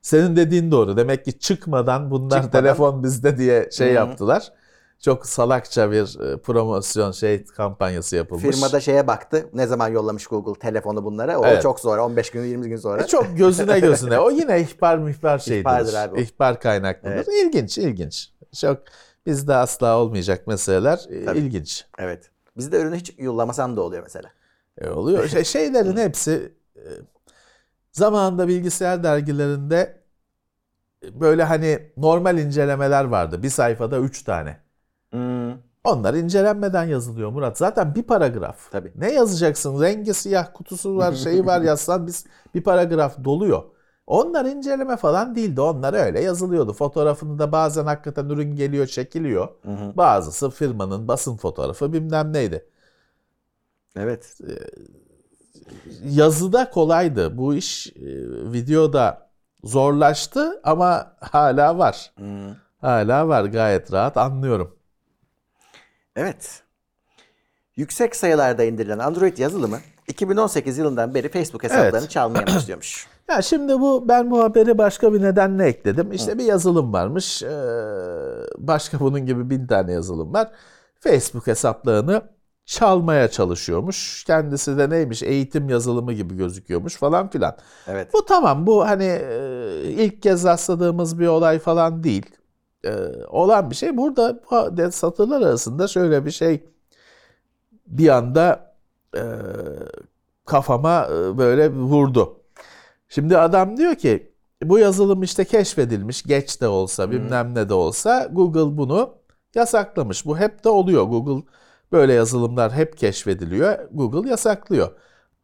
Senin dediğin doğru. Demek ki çıkmadan bunlar Çıkmadan- telefon bizde diye şey hı. yaptılar. Çok salakça bir e, promosyon şey kampanyası yapılmış. Firmada şeye baktı. Ne zaman yollamış Google telefonu bunlara? O Evet. çok sonra 15 gün 20 gün sonra. E çok gözüne gözüne. O yine ihbar mihbar şeydir. İhbardır abi o. İhbar kaynaklıdır. Evet. İlginç, ilginç. Çok bizde asla olmayacak meseleler. e, Tabii. ilginç. Evet. Bizde ürünü hiç yollamasan da oluyor mesela. E, oluyor. Şey, şeylerin [laughs] hepsi e, zamanında bilgisayar dergilerinde böyle hani normal incelemeler vardı. Bir sayfada üç tane. Onlar incelenmeden yazılıyor Murat. Zaten bir paragraf. Tabii. Ne yazacaksın? Rengi siyah, kutusu var, şeyi var [laughs] yazsan biz bir paragraf doluyor. Onlar inceleme falan değildi. Onlar öyle yazılıyordu. Fotoğrafını da bazen hakikaten ürün geliyor, çekiliyor. Bazısı firmanın basın fotoğrafı bilmem neydi. Evet. Yazıda kolaydı. Bu iş e, videoda zorlaştı ama hala var. Hmm. Hala var gayet rahat anlıyorum. Evet. Yüksek sayılarda indirilen Android yazılımı 2018 yılından beri Facebook hesaplarını Evet. çalmaya [clears throat] başlıyormuş. Ya şimdi bu ben bu haberi başka bir nedenle ekledim. İşte bir yazılım varmış. Ee, başka bunun gibi bin tane yazılım var. Facebook hesaplarını çalmaya çalışıyormuş. Kendisi de neymiş eğitim yazılımı gibi gözüküyormuş falan filan. Evet. Bu tamam bu hani e, ilk kez rastladığımız bir olay falan değil. E, olan bir şey. Burada bu satırlar arasında şöyle bir şey bir anda e, kafama e, böyle vurdu. Şimdi adam diyor ki bu yazılım işte keşfedilmiş geç de olsa bilmem ne de olsa Google bunu yasaklamış. Bu hep de oluyor. Google böyle yazılımlar hep keşfediliyor. Google yasaklıyor.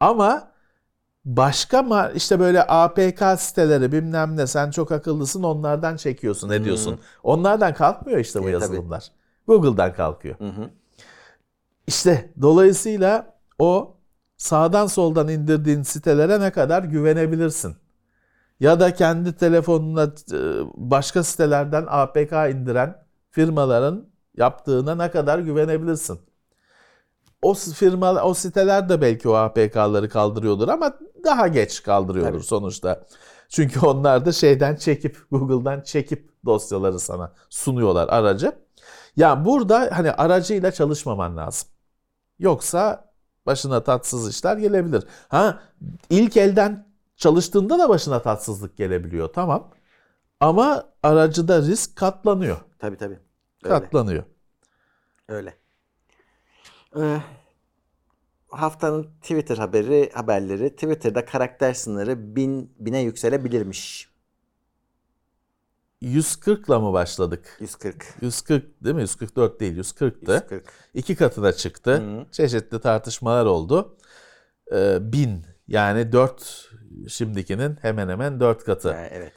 Ama başka ma- işte böyle APK siteleri bilmem ne sen çok akıllısın onlardan çekiyorsun ne diyorsun. Onlardan kalkmıyor işte bu E, tabii. yazılımlar. Google'dan kalkıyor. Hı hı. İşte dolayısıyla o sağdan soldan indirdiğin sitelere ne kadar güvenebilirsin? Ya da kendi telefonuna e, başka sitelerden APK indiren firmaların yaptığına ne kadar güvenebilirsin? O firma, o siteler de belki o APK'ları kaldırıyordur ama daha geç kaldırıyordur Tabii. sonuçta. Çünkü onlar da şeyden çekip, Google'dan çekip dosyaları sana sunuyorlar aracı. Ya burada hani aracıyla çalışmaman lazım. Yoksa başına tatsız işler gelebilir. Ha ilk elden çalıştığında da başına tatsızlık gelebiliyor tamam. Ama aracıda risk katlanıyor. Tabii tabii. Öyle. Katlanıyor. Öyle. Ee, haftanın Twitter haberi haberleri Twitter'da karakter sınırı bin, bine yükselebilirmiş. 140'la mı başladık? 140. 140 değil mi? 144 değil 140'tı. 140. İki katına çıktı. Çeşitli tartışmalar oldu. Ee, 1000 yani 4 şimdikinin hemen hemen 4 katı. Yani evet.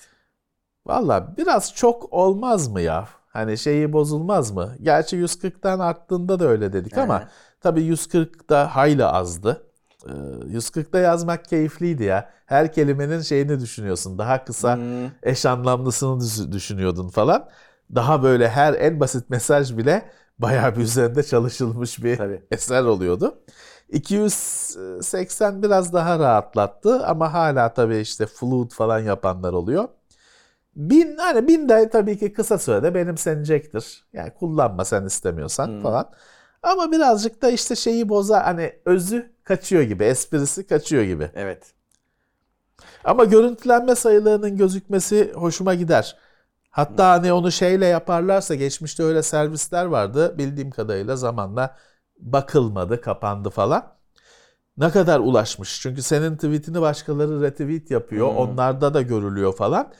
Valla biraz çok olmaz mı ya? Hani şeyi bozulmaz mı? Gerçi 140'tan arttığında da öyle dedik ama Hı. Tabii 140 da hayli azdı. Ee, 140'da yazmak keyifliydi ya. Her kelimenin şeyini düşünüyorsun. Daha kısa Hmm. eş anlamlısını düş- düşünüyordun falan. Daha böyle her en basit mesaj bile bayağı bir üzerinde çalışılmış bir Tabii. eser oluyordu. 280 biraz daha rahatlattı ama hala tabii işte flood falan yapanlar oluyor. 1000 hani 1000 de tabii ki kısa sürede benimsenecektir. Yani kullanma sen istemiyorsan Hmm. falan. Ama birazcık da işte şeyi bozar hani özü kaçıyor gibi, esprisi kaçıyor gibi. Evet. Ama görüntülenme sayılarının gözükmesi hoşuma gider. Hatta hani onu şeyle yaparlarsa geçmişte öyle servisler vardı. Bildiğim kadarıyla zamanla bakılmadı, kapandı falan. Ne kadar ulaşmış? Çünkü senin tweetini başkaları retweet yapıyor. Hmm. Onlarda da görülüyor falan.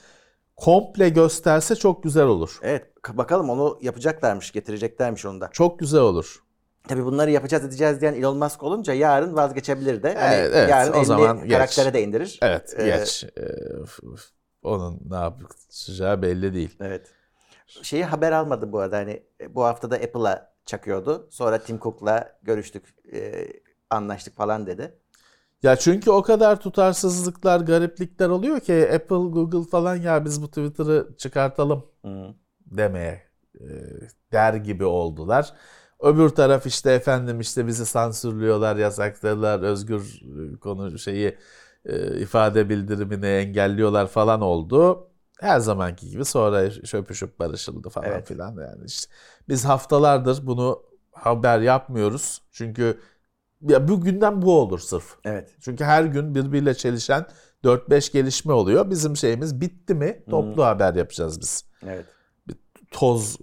Komple gösterse çok güzel olur. Evet. Bakalım onu yapacaklarmış, getireceklermiş onu da. Çok güzel olur. Tabii bunları yapacağız edeceğiz diyen Elon Musk olunca yarın vazgeçebilir de. Hani Evet, evet, yarın o 50 zaman geç. karaktere de indirir. Evet, Ee, geç. Ee, onun ne yapacağı belli değil. Evet. Şeyi haber almadım bu arada hani e, bu hafta da Apple'a çakıyordu. Sonra Tim Cook'la görüştük, e, anlaştık falan dedi. Ya çünkü o kadar tutarsızlıklar, gariplikler oluyor ki Apple, Google falan ya biz bu Twitter'ı çıkartalım Hı. demeye e, der gibi oldular. Öbür taraf işte efendim işte bizi sansürlüyorlar, yasakladılar, özgür e, konu şeyi e, ifade bildirimini engelliyorlar falan oldu. Her zamanki gibi sonra şöpüşüp barışıldı falan Evet. filan yani işte biz haftalardır bunu haber yapmıyoruz. Çünkü ya bugünden bu olur sırf. Evet. Çünkü her gün birbiriyle çelişen 4-5 gelişme oluyor. Bizim şeyimiz bitti mi toplu haber yapacağız biz. Evet. Toz,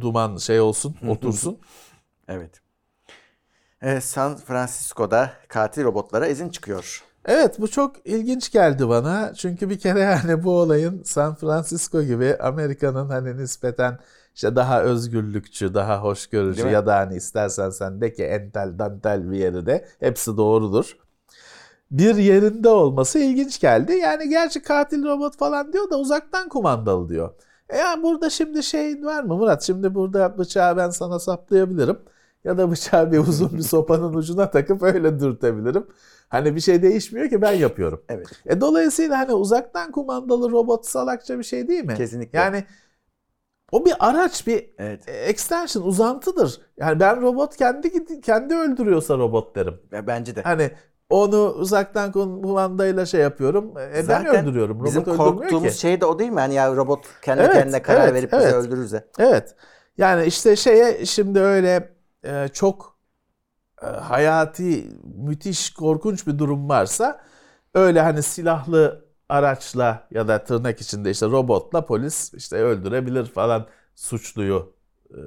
duman şey olsun, otursun. Evet. E, San Francisco'da katil robotlara izin çıkıyor. Evet bu çok ilginç geldi bana. Çünkü bir kere yani bu olayın San Francisco gibi Amerika'nın hani nispeten işte daha özgürlükçü, daha hoşgörücü ya da hani istersen sen de ki entel dantel bir yeri de hepsi doğrudur. Bir yerinde olması ilginç geldi. Yani gerçi katil robot falan diyor da uzaktan kumandalı diyor. E yani burada şimdi şey var mı Murat? Şimdi burada bıçağı ben sana saplayabilirim. Ya da bıçağı bir uzun bir sopanın ucuna takıp öyle dürtebilirim. Hani bir şey değişmiyor ki ben yapıyorum. Evet. E dolayısıyla hani uzaktan kumandalı robot salakça bir şey değil mi? Kesinlikle. Yani o bir araç, bir Evet. extension, uzantıdır. Yani ben robot kendi kendi öldürüyorsa robot derim. Ve bence de. Hani onu uzaktan kumandayla şey yapıyorum. E ben Zaten öldürüyorum. Robot Bizim korktuğumuz ki. şey de o değil mi? Hani ya robot kendi Evet, kendine karar evet, verip bizi evet. öldürürse. Evet. Yani işte şeye şimdi öyle e, çok e, hayati, müthiş, korkunç bir durum varsa öyle hani silahlı araçla ya da tırnak içinde işte robotla polis işte öldürebilir falan suçluyu e,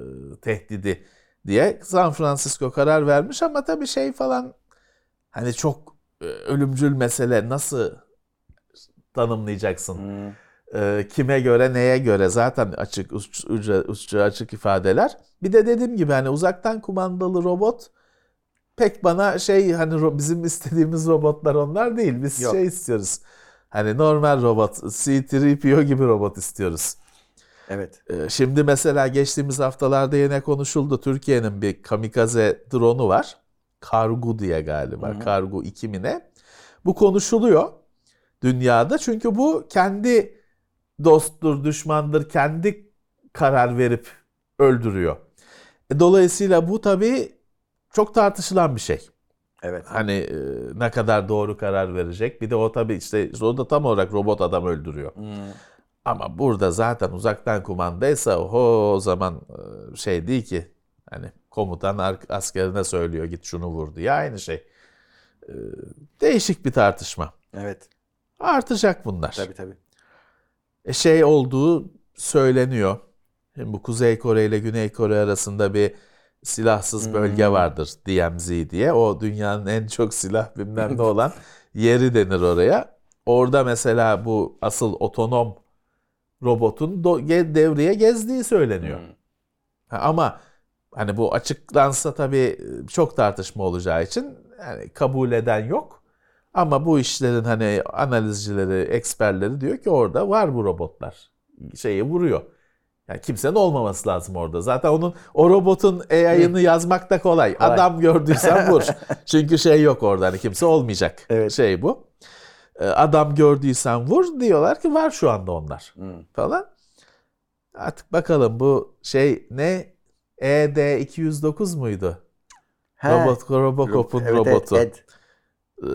tehdidi diye San Francisco karar vermiş ama tabii şey falan hani çok e, ölümcül mesele nasıl tanımlayacaksın? Hmm. E, kime göre neye göre zaten açık uç, açık ifadeler. Bir de dediğim gibi hani uzaktan kumandalı robot pek bana şey hani bizim istediğimiz robotlar onlar değil. Biz Yok. şey istiyoruz. Hani normal robot, C-3PO gibi robot istiyoruz. Evet. E, Şimdi mesela geçtiğimiz haftalarda yine konuşuldu. Türkiye'nin bir kamikaze drone'u var. Kargu diye galiba. Hı hı. Kargu 2 mi ne? Bu konuşuluyor dünyada. Çünkü bu kendi dosttur, düşmandır, kendi karar verip öldürüyor. E, Dolayısıyla bu tabii çok tartışılan bir şey. Evet. Hani e, ne kadar doğru karar verecek. Bir de o tabii işte o da tam olarak robot adam öldürüyor. Hmm. Ama burada zaten uzaktan kumandaysa oho o zaman e, şey değil ki hani komutan askerine söylüyor git şunu vur diye aynı şey. E, Değişik bir tartışma. Evet. Artacak bunlar. Tabii tabii. E, şey olduğu söyleniyor. Şimdi bu Kuzey Kore ile Güney Kore arasında bir silahsız bölge Hmm. vardır DMZ diye. O dünyanın en çok silah bilmem ne [laughs] olan yeri denir oraya. Orada mesela bu asıl otonom robotun devreye gezdiği söyleniyor. Ha, ama hani bu açıklansa tabii çok tartışma olacağı için yani kabul eden yok. Ama bu işlerin hani analizcileri, eksperleri diyor ki orada var bu robotlar. Şeyi vuruyor. Yani kimsenin olmaması lazım orada. Zaten onun o robotun AI'ını yazmak da kolay. Kolay. Adam gördüysen vur. [laughs] Çünkü şey yok orada hani kimse olmayacak. Evet. Şey bu. Ee, Adam gördüysen vur diyorlar ki var şu anda onlar falan. Artık bakalım bu şey ne ED 209 muydu? He. Robot Robocop'un Evet, evet, robotu. Ed. Ee,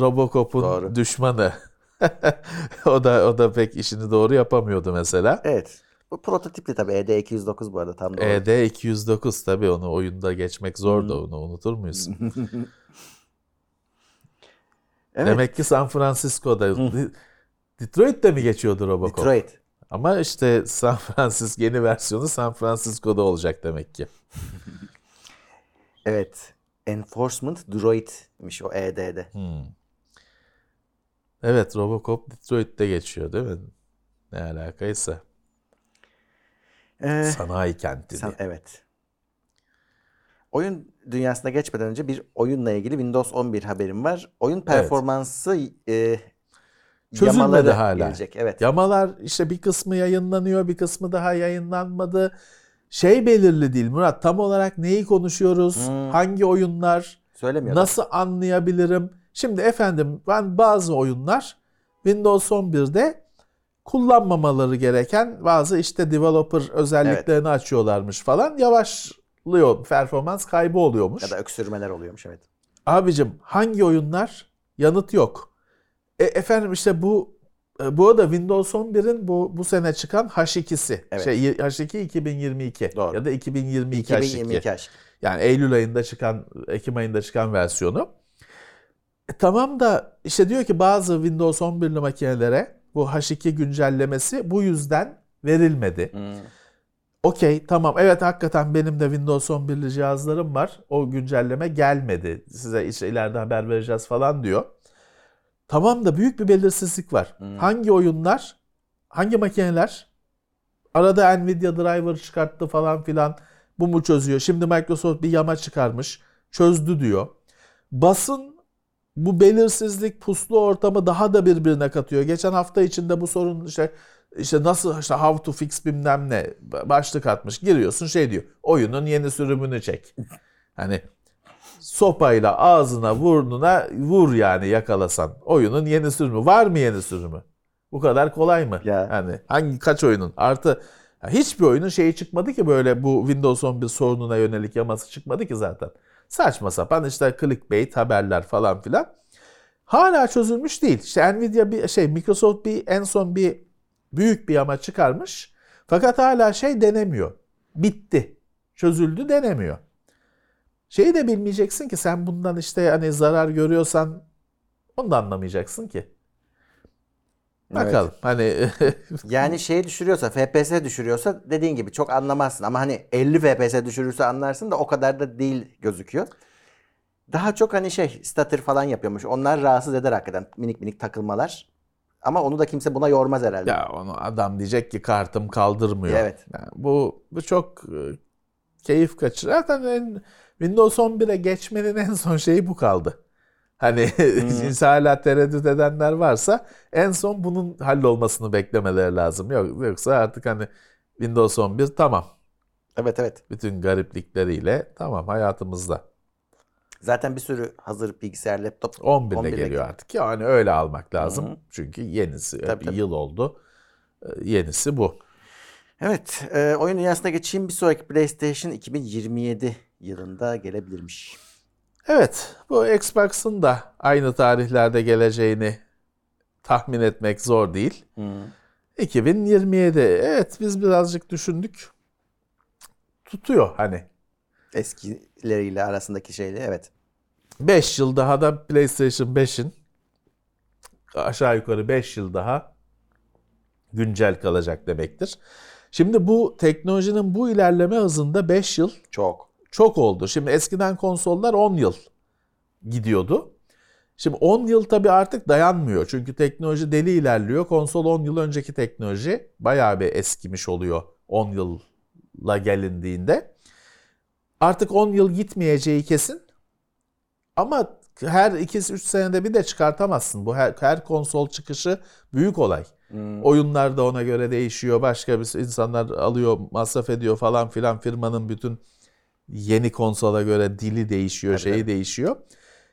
Robocop'un düşmanı. [laughs] o da o da pek işini doğru yapamıyordu mesela. Evet. Bu prototipli tabii E ED209 bu arada tam doğru. ED 209 tabii onu oyunda geçmek zor da onu unutur muyuz? [laughs] Evet. Demek ki San Francisco'da Detroit'te mi geçiyordu Robocop? Detroit. Ama işte San [laughs] Francisco yeni versiyonu San Francisco'da olacak demek ki. [laughs] Evet. Enforcement Droid'miş o ED'de. Hmm. Evet Robocop Detroit'te geçiyor değil mi? Ne alakaysa. Ee, Sanayi kenti diye. evet. Oyun dünyasına geçmeden önce bir oyunla ilgili Windows 11 haberim var. Oyun performansı e, Çözülmedi yamaları hala. gelecek. Evet. Yamalar işte bir kısmı yayınlanıyor, bir kısmı daha yayınlanmadı. Şey belirli değil Murat. Tam olarak neyi konuşuyoruz? Hmm. Hangi oyunlar? Söylemiyorlar. Nasıl anlayabilirim? Şimdi efendim ben bazı oyunlar Windows 11'de kullanmamaları gereken bazı işte developer özelliklerini açıyorlarmış falan. Yavaşlıyor, performans kaybı oluyormuş. Ya da öksürmeler oluyormuş evet. Abicim hangi oyunlar? Yanıt yok. E, efendim işte bu e, bu arada Windows 11'in bu bu sene çıkan H2'si. Evet. Şey H2 2022 Doğru. ya da 2022, H2. 2022 aşk. Yani Eylül ayında çıkan, Ekim ayında çıkan versiyonu. E, tamam da işte diyor ki bazı Windows 11'li makinelere bu H2 güncellemesi bu yüzden verilmedi. Hmm. Okey tamam evet hakikaten benim de Windows 11'li cihazlarım var. O güncelleme gelmedi. Size işte ileride haber vereceğiz falan diyor. Tamam da büyük bir belirsizlik var. Hangi oyunlar, hangi makineler arada Nvidia driver çıkarttı falan filan bu mu çözüyor? Şimdi Microsoft bir yama çıkarmış. Çözdü diyor. Basın bu belirsizlik puslu ortamı daha da birbirine katıyor. Geçen hafta içinde bu sorun işte işte nasıl işte how to fix bilmem ne başlık atmış. Giriyorsun şey diyor. Oyunun yeni sürümünü çek. Hani sopayla ağzına burnuna vur yani yakalasan. Oyunun yeni sürümü. Var mı yeni sürümü? Bu kadar kolay mı? Ya. Yani hangi kaç oyunun? Artı ya hiçbir oyunun şeyi çıkmadı ki böyle bu Windows 11 sorununa yönelik yaması çıkmadı ki zaten. Saçma sapan işte clickbait haberler falan filan. Hala çözülmüş değil. İşte Nvidia bir şey Microsoft bir en son bir büyük bir yama çıkarmış. Fakat hala şey denemiyor. Bitti. Çözüldü denemiyor. Şeyi de bilmeyeceksin ki sen bundan işte hani zarar görüyorsan onu da anlamayacaksın ki. Bakalım. Hani [laughs] Yani şey düşürüyorsa, FPS düşürüyorsa dediğin gibi çok anlamazsın. Ama hani 50 FPS düşürürse anlarsın da o kadar da değil gözüküyor. Daha çok hani şey stutter falan yapıyormuş. Onlar rahatsız eder hakikaten minik minik takılmalar. Ama onu da kimse buna yormaz herhalde. ya onu adam diyecek ki kartım kaldırmıyor. Evet. Yani bu bu çok e, keyif kaçırır. Zaten en- Windows 11'e geçmenin en son şeyi bu kaldı. Hani [laughs] hala tereddüt edenler varsa en son bunun hallolmasını beklemeleri lazım. Yok, yoksa artık hani Windows 11 tamam. Evet evet. Bütün gariplikleriyle tamam hayatımızda. Zaten bir sürü hazır bilgisayar, laptop 11'de 11'de geliyor artık. Yani öyle almak lazım. Hı. Çünkü yenisi Tabii, bir tabii. yıl oldu. Ee, Yenisi bu. Evet, e, oyun dünyasına geçeyim. Bir sonraki PlayStation 2027 yılında gelebilirmiş. Evet, bu Xbox'ın da aynı tarihlerde geleceğini tahmin etmek zor değil. 2027. Evet, biz birazcık düşündük. Tutuyor hani. Eskileriyle arasındaki şeyle evet. 5 yıl daha da PlayStation 5'in aşağı yukarı 5 yıl daha güncel kalacak demektir. Şimdi bu teknolojinin bu ilerleme hızında 5 yıl Çok. Çok oldu. Şimdi eskiden konsollar 10 yıl gidiyordu. Şimdi 10 yıl tabii artık dayanmıyor. Çünkü teknoloji deli ilerliyor. Konsol 10 yıl önceki teknoloji bayağı bir eskimiş oluyor 10 yılla gelindiğinde. Artık 10 yıl gitmeyeceği kesin. Ama her 2-3 senede bir de çıkartamazsın. Bu her, her konsol çıkışı büyük olay. Oyunlar da ona göre değişiyor. Başka bir insanlar alıyor, masraf ediyor falan filan. Firmanın bütün yeni konsola göre dili değişiyor, şeyi değişiyor.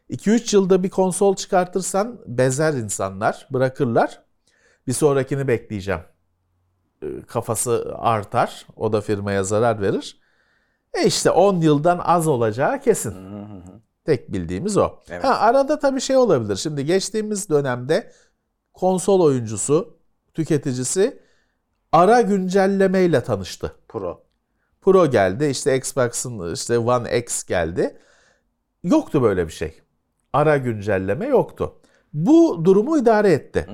2-3 yılda bir konsol çıkartırsan bezer insanlar, bırakırlar. Bir sonrakini bekleyeceğim. Ee, Kafası artar. O da firmaya zarar verir. E işte 10 yıldan az olacağı kesin. Tek bildiğimiz o. Evet. Ha, arada tabii şey olabilir. Şimdi geçtiğimiz dönemde konsol oyuncusu, tüketicisi ara güncellemeyle tanıştı. Pro. Pro geldi, işte Xbox'ın işte One X geldi. Yoktu böyle bir şey. Ara güncelleme yoktu. Bu durumu idare etti.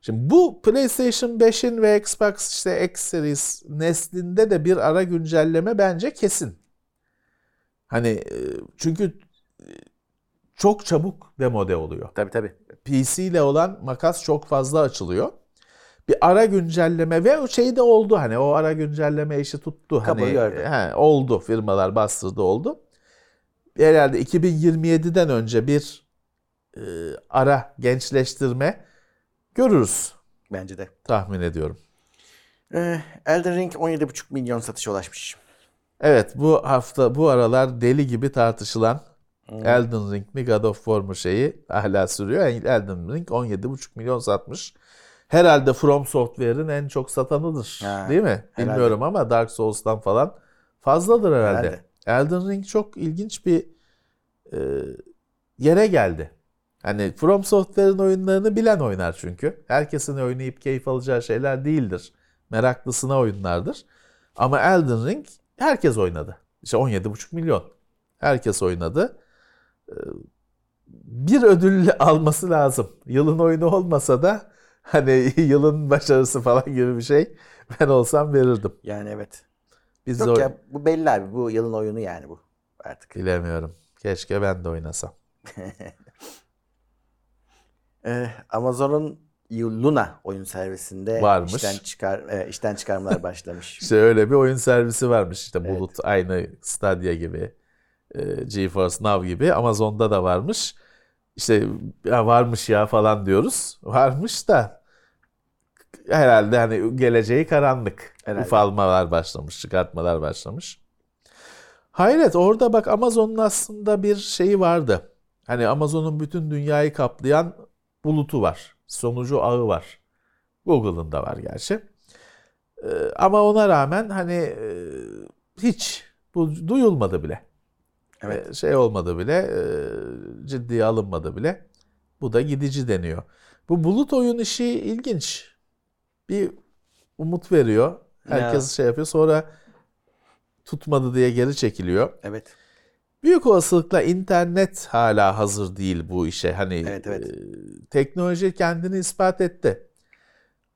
Şimdi bu PlayStation 5'in ve Xbox işte X Series neslinde de bir ara güncelleme bence kesin. Hani e, çünkü e, çok çabuk demode oluyor. Tabii tabii. PC ile olan makas çok fazla açılıyor. Bir ara güncelleme ve o şey de oldu hani o ara güncelleme işi tuttu. Kabul hani, gördü. he, oldu firmalar bastırdı oldu. Herhalde 2027'den önce bir e, ara gençleştirme görürüz Bence de. tahmin ediyorum. Ee, Elden Ring 17,5 milyon satışa ulaşmış. Evet bu hafta bu aralar deli gibi tartışılan Elden Ring mi God of War mu şeyi hala sürüyor. Elden Ring 17,5 milyon satmış. Herhalde From Software'in en çok satanıdır. Ha, değil mi? herhalde. Bilmiyorum ama Dark Souls'tan falan fazladır herhalde. Herhalde. Elden Ring çok ilginç bir e, yere geldi. Hani From Software'in oyunlarını bilen oynar çünkü. Herkesin oynayıp keyif alacağı şeyler değildir. Meraklısına oyunlardır. Ama Elden Ring herkes oynadı. İşte 17,5 milyon. Herkes oynadı. Ee, Bir ödül [laughs] alması lazım. Yılın oyunu olmasa da hani [laughs] yılın başarısı falan gibi bir şey ben olsam verirdim. Yani evet. Biz Yok de ya bu belli abi. Bu yılın oyunu yani bu. Artık. bilemiyorum. Keşke ben de oynasam. [laughs] Ee, Amazon'un Luna oyun servisinde Varmış. işten çıkar e, işten çıkarmalar başlamış. [laughs] İşte öyle bir oyun servisi varmış. İşte Bulut aynı Stadia gibi, e, GeForce Now gibi Amazon'da da varmış. İşte ya varmış ya falan diyoruz. Varmış da herhalde hani geleceği karanlık. Herhalde. Ufalmalar başlamış, çıkartmalar başlamış. Hayret orada bak Amazon'un aslında bir şeyi vardı. Hani Amazon'un bütün dünyayı kaplayan bulutu var. Sonucu ağı var. Google'ın da var gerçi. Ee, ama ona rağmen hani e, hiç bu duyulmadı bile. Evet. Şey olmadı bile, ciddiye alınmadı bile. Bu da gidici deniyor. Bu bulut oyun işi ilginç. Bir umut veriyor. Herkes Ya. şey yapıyor. Sonra tutmadı diye geri çekiliyor. Evet. Büyük olasılıkla internet hala hazır değil bu işe. Hani Evet, evet. e, teknoloji kendini ispat etti.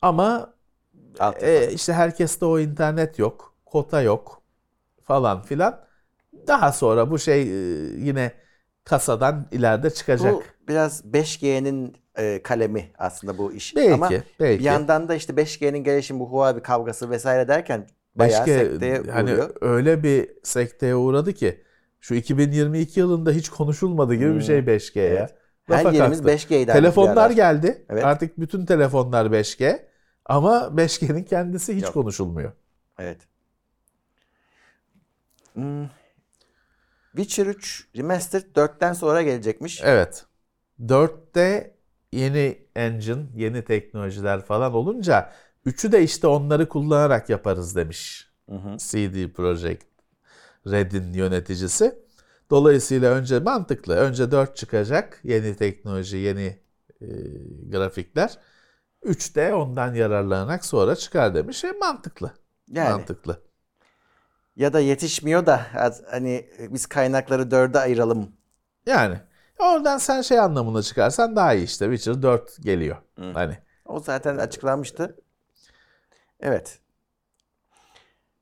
Ama e, işte herkeste o internet yok, kota yok falan filan. Daha sonra bu şey e, yine kasadan ileride çıkacak. bu biraz 5G'nin e, kalemi aslında bu iş. belki, Ama belki. bir yandan da işte 5G'nin gelişimi, bu Huawei kavgası vesaire derken bayağı 5G sekteye hani uğruyor. öyle bir sekteye uğradı ki şu 2022 yılında hiç konuşulmadı gibi bir şey 5G ya. Hmm. Evet. Lafa Her yerimiz kalktı. 5G'ydi. Telefonlar geldi. Evet. Artık bütün telefonlar 5G. Ama 5G'nin kendisi hiç Yok. konuşulmuyor. Evet. Hmm. Witcher 3 Remastered 4'ten sonra gelecekmiş. Evet. 4'te yeni engine, yeni teknolojiler falan olunca 3'ü de işte onları kullanarak yaparız demiş. Hı hı. CD Projekt Red'in yöneticisi. Dolayısıyla önce mantıklı. Önce 4 çıkacak. Yeni teknoloji, yeni e, grafikler. 3 de ondan yararlanarak sonra çıkar demiş. E, mantıklı. Yani Mantıklı. Ya da yetişmiyor da hani biz kaynakları 4'e ayıralım. Yani oradan sen şey anlamına çıkarsan daha iyi işte. Witcher 4 geliyor. Hani O zaten açıklanmıştı. Evet.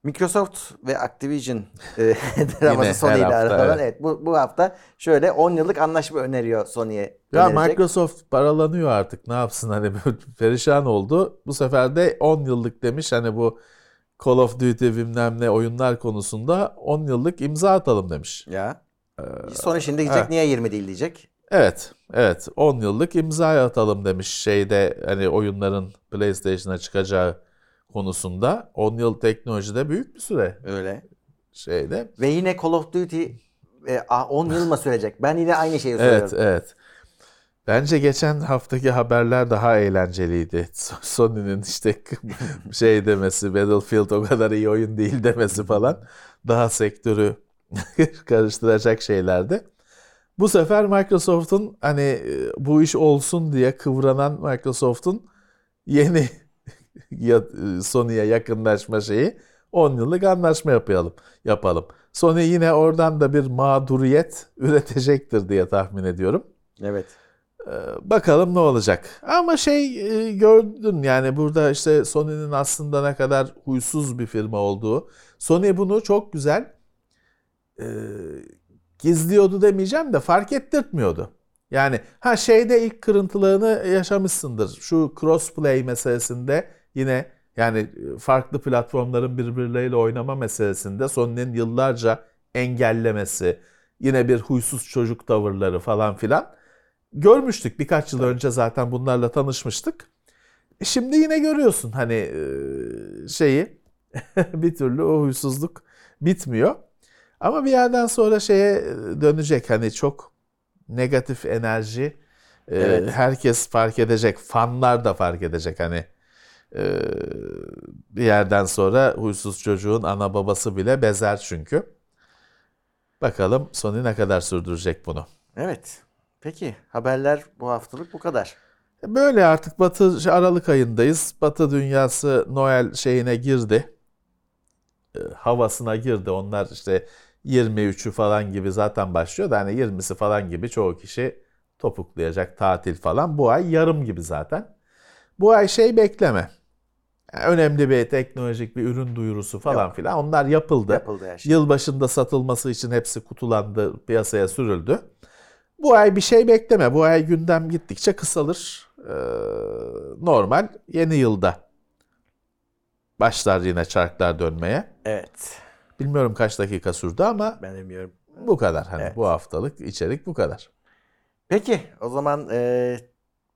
Microsoft ve Activision e, [laughs] draması Sony ile aranan. evet. Evet. bu, bu hafta şöyle 10 yıllık anlaşma öneriyor Sony'ye. Ya önerecek. Microsoft paralanıyor artık ne yapsın hani [laughs] perişan oldu. Bu sefer de 10 yıllık demiş hani bu Call of Duty bilmem ne oyunlar konusunda 10 yıllık imza atalım demiş. Ya. Sony şimdi diyecek evet. niye 20 değil diyecek. Evet, evet 10 yıllık imza atalım demiş şeyde hani oyunların PlayStation'a çıkacağı konusunda 10 yıl teknolojide büyük bir süre Öyle. şeyde. Ve yine Call of Duty e, a- 10 yıl mı sürecek? Ben yine aynı şeyi söylüyorum. Evet, evet. Bence geçen haftaki haberler daha eğlenceliydi. [laughs] Sony'nin işte [laughs] şey demesi, Battlefield o kadar iyi oyun değil demesi falan daha sektörü [laughs] karıştıracak şeylerdi. Bu sefer Microsoft'un hani e, bu iş olsun diye kıvranan Microsoft'un yeni e, Sony'ye yakınlaşma şeyi 10 yıllık anlaşma yapalım. yapalım. Sony yine oradan da bir mağduriyet üretecektir diye tahmin ediyorum. Evet. Ee, Bakalım ne olacak. Ama şey e, gördün yani burada işte Sony'nin aslında ne kadar huysuz bir firma olduğu. Sony bunu çok güzel e, gizliyordu demeyeceğim de fark ettirtmiyordu. Yani ha şeyde ilk kırıntılarını yaşamışsındır. Şu crossplay meselesinde yine yani farklı platformların birbirleriyle oynama meselesinde Sony'nin yıllarca engellemesi, yine bir huysuz çocuk tavırları falan filan görmüştük. Birkaç yıl önce zaten bunlarla tanışmıştık. Şimdi yine görüyorsun hani e, şeyi [laughs] bir türlü o huysuzluk bitmiyor. Ama bir yerden sonra şeye dönecek hani çok negatif enerji e, Evet. herkes fark edecek. Fanlar da fark edecek hani e, bir yerden sonra huysuz çocuğun ana babası bile bezer çünkü. Bakalım Sony ne kadar sürdürecek bunu. Evet. Peki haberler bu haftalık bu kadar. Böyle artık Batı Aralık ayındayız. Batı dünyası Noel şeyine girdi. E, havasına girdi. Onlar işte 23'ü falan gibi zaten başlıyor da hani 20'si falan gibi çoğu kişi topuklayacak tatil falan. Bu ay yarım gibi zaten. Bu ay şey bekleme. Yani önemli bir teknolojik bir ürün duyurusu falan Yok. filan. Onlar yapıldı. Yapıldı her şey. Yılbaşında satılması için hepsi kutulandı, piyasaya sürüldü. Bu ay bir şey bekleme. Bu ay gündem gittikçe kısalır. Ee, normal yeni yılda başlar yine çarklar dönmeye. Evet. Bilmiyorum kaç dakika sürdü ama Ben bilmiyorum. bu kadar. Hani Evet. bu haftalık içerik bu kadar. Peki o zaman e,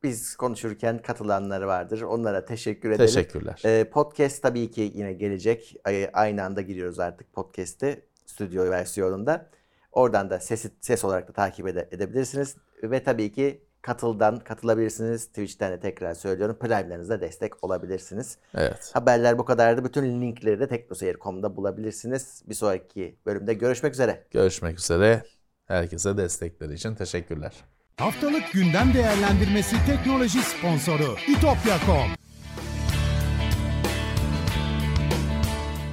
biz konuşurken katılanlar vardır. Onlara teşekkür edelim. Teşekkürler. E, podcast tabii ki yine gelecek. E, aynı anda giriyoruz artık podcast'te stüdyo versiyonunda. Oradan da sesi, ses olarak da takip ede- edebilirsiniz. Ve tabii ki katıldan katılabilirsiniz. Twitch'ten de tekrar söylüyorum. Prime'lerinize destek olabilirsiniz. Evet. Haberler bu kadardı. Bütün linkleri de teknoseyir.com'da bulabilirsiniz. Bir sonraki bölümde görüşmek üzere. Görüşmek üzere. Herkese destekleri için teşekkürler. Haftalık gündem değerlendirmesi teknoloji sponsoru itopya.com.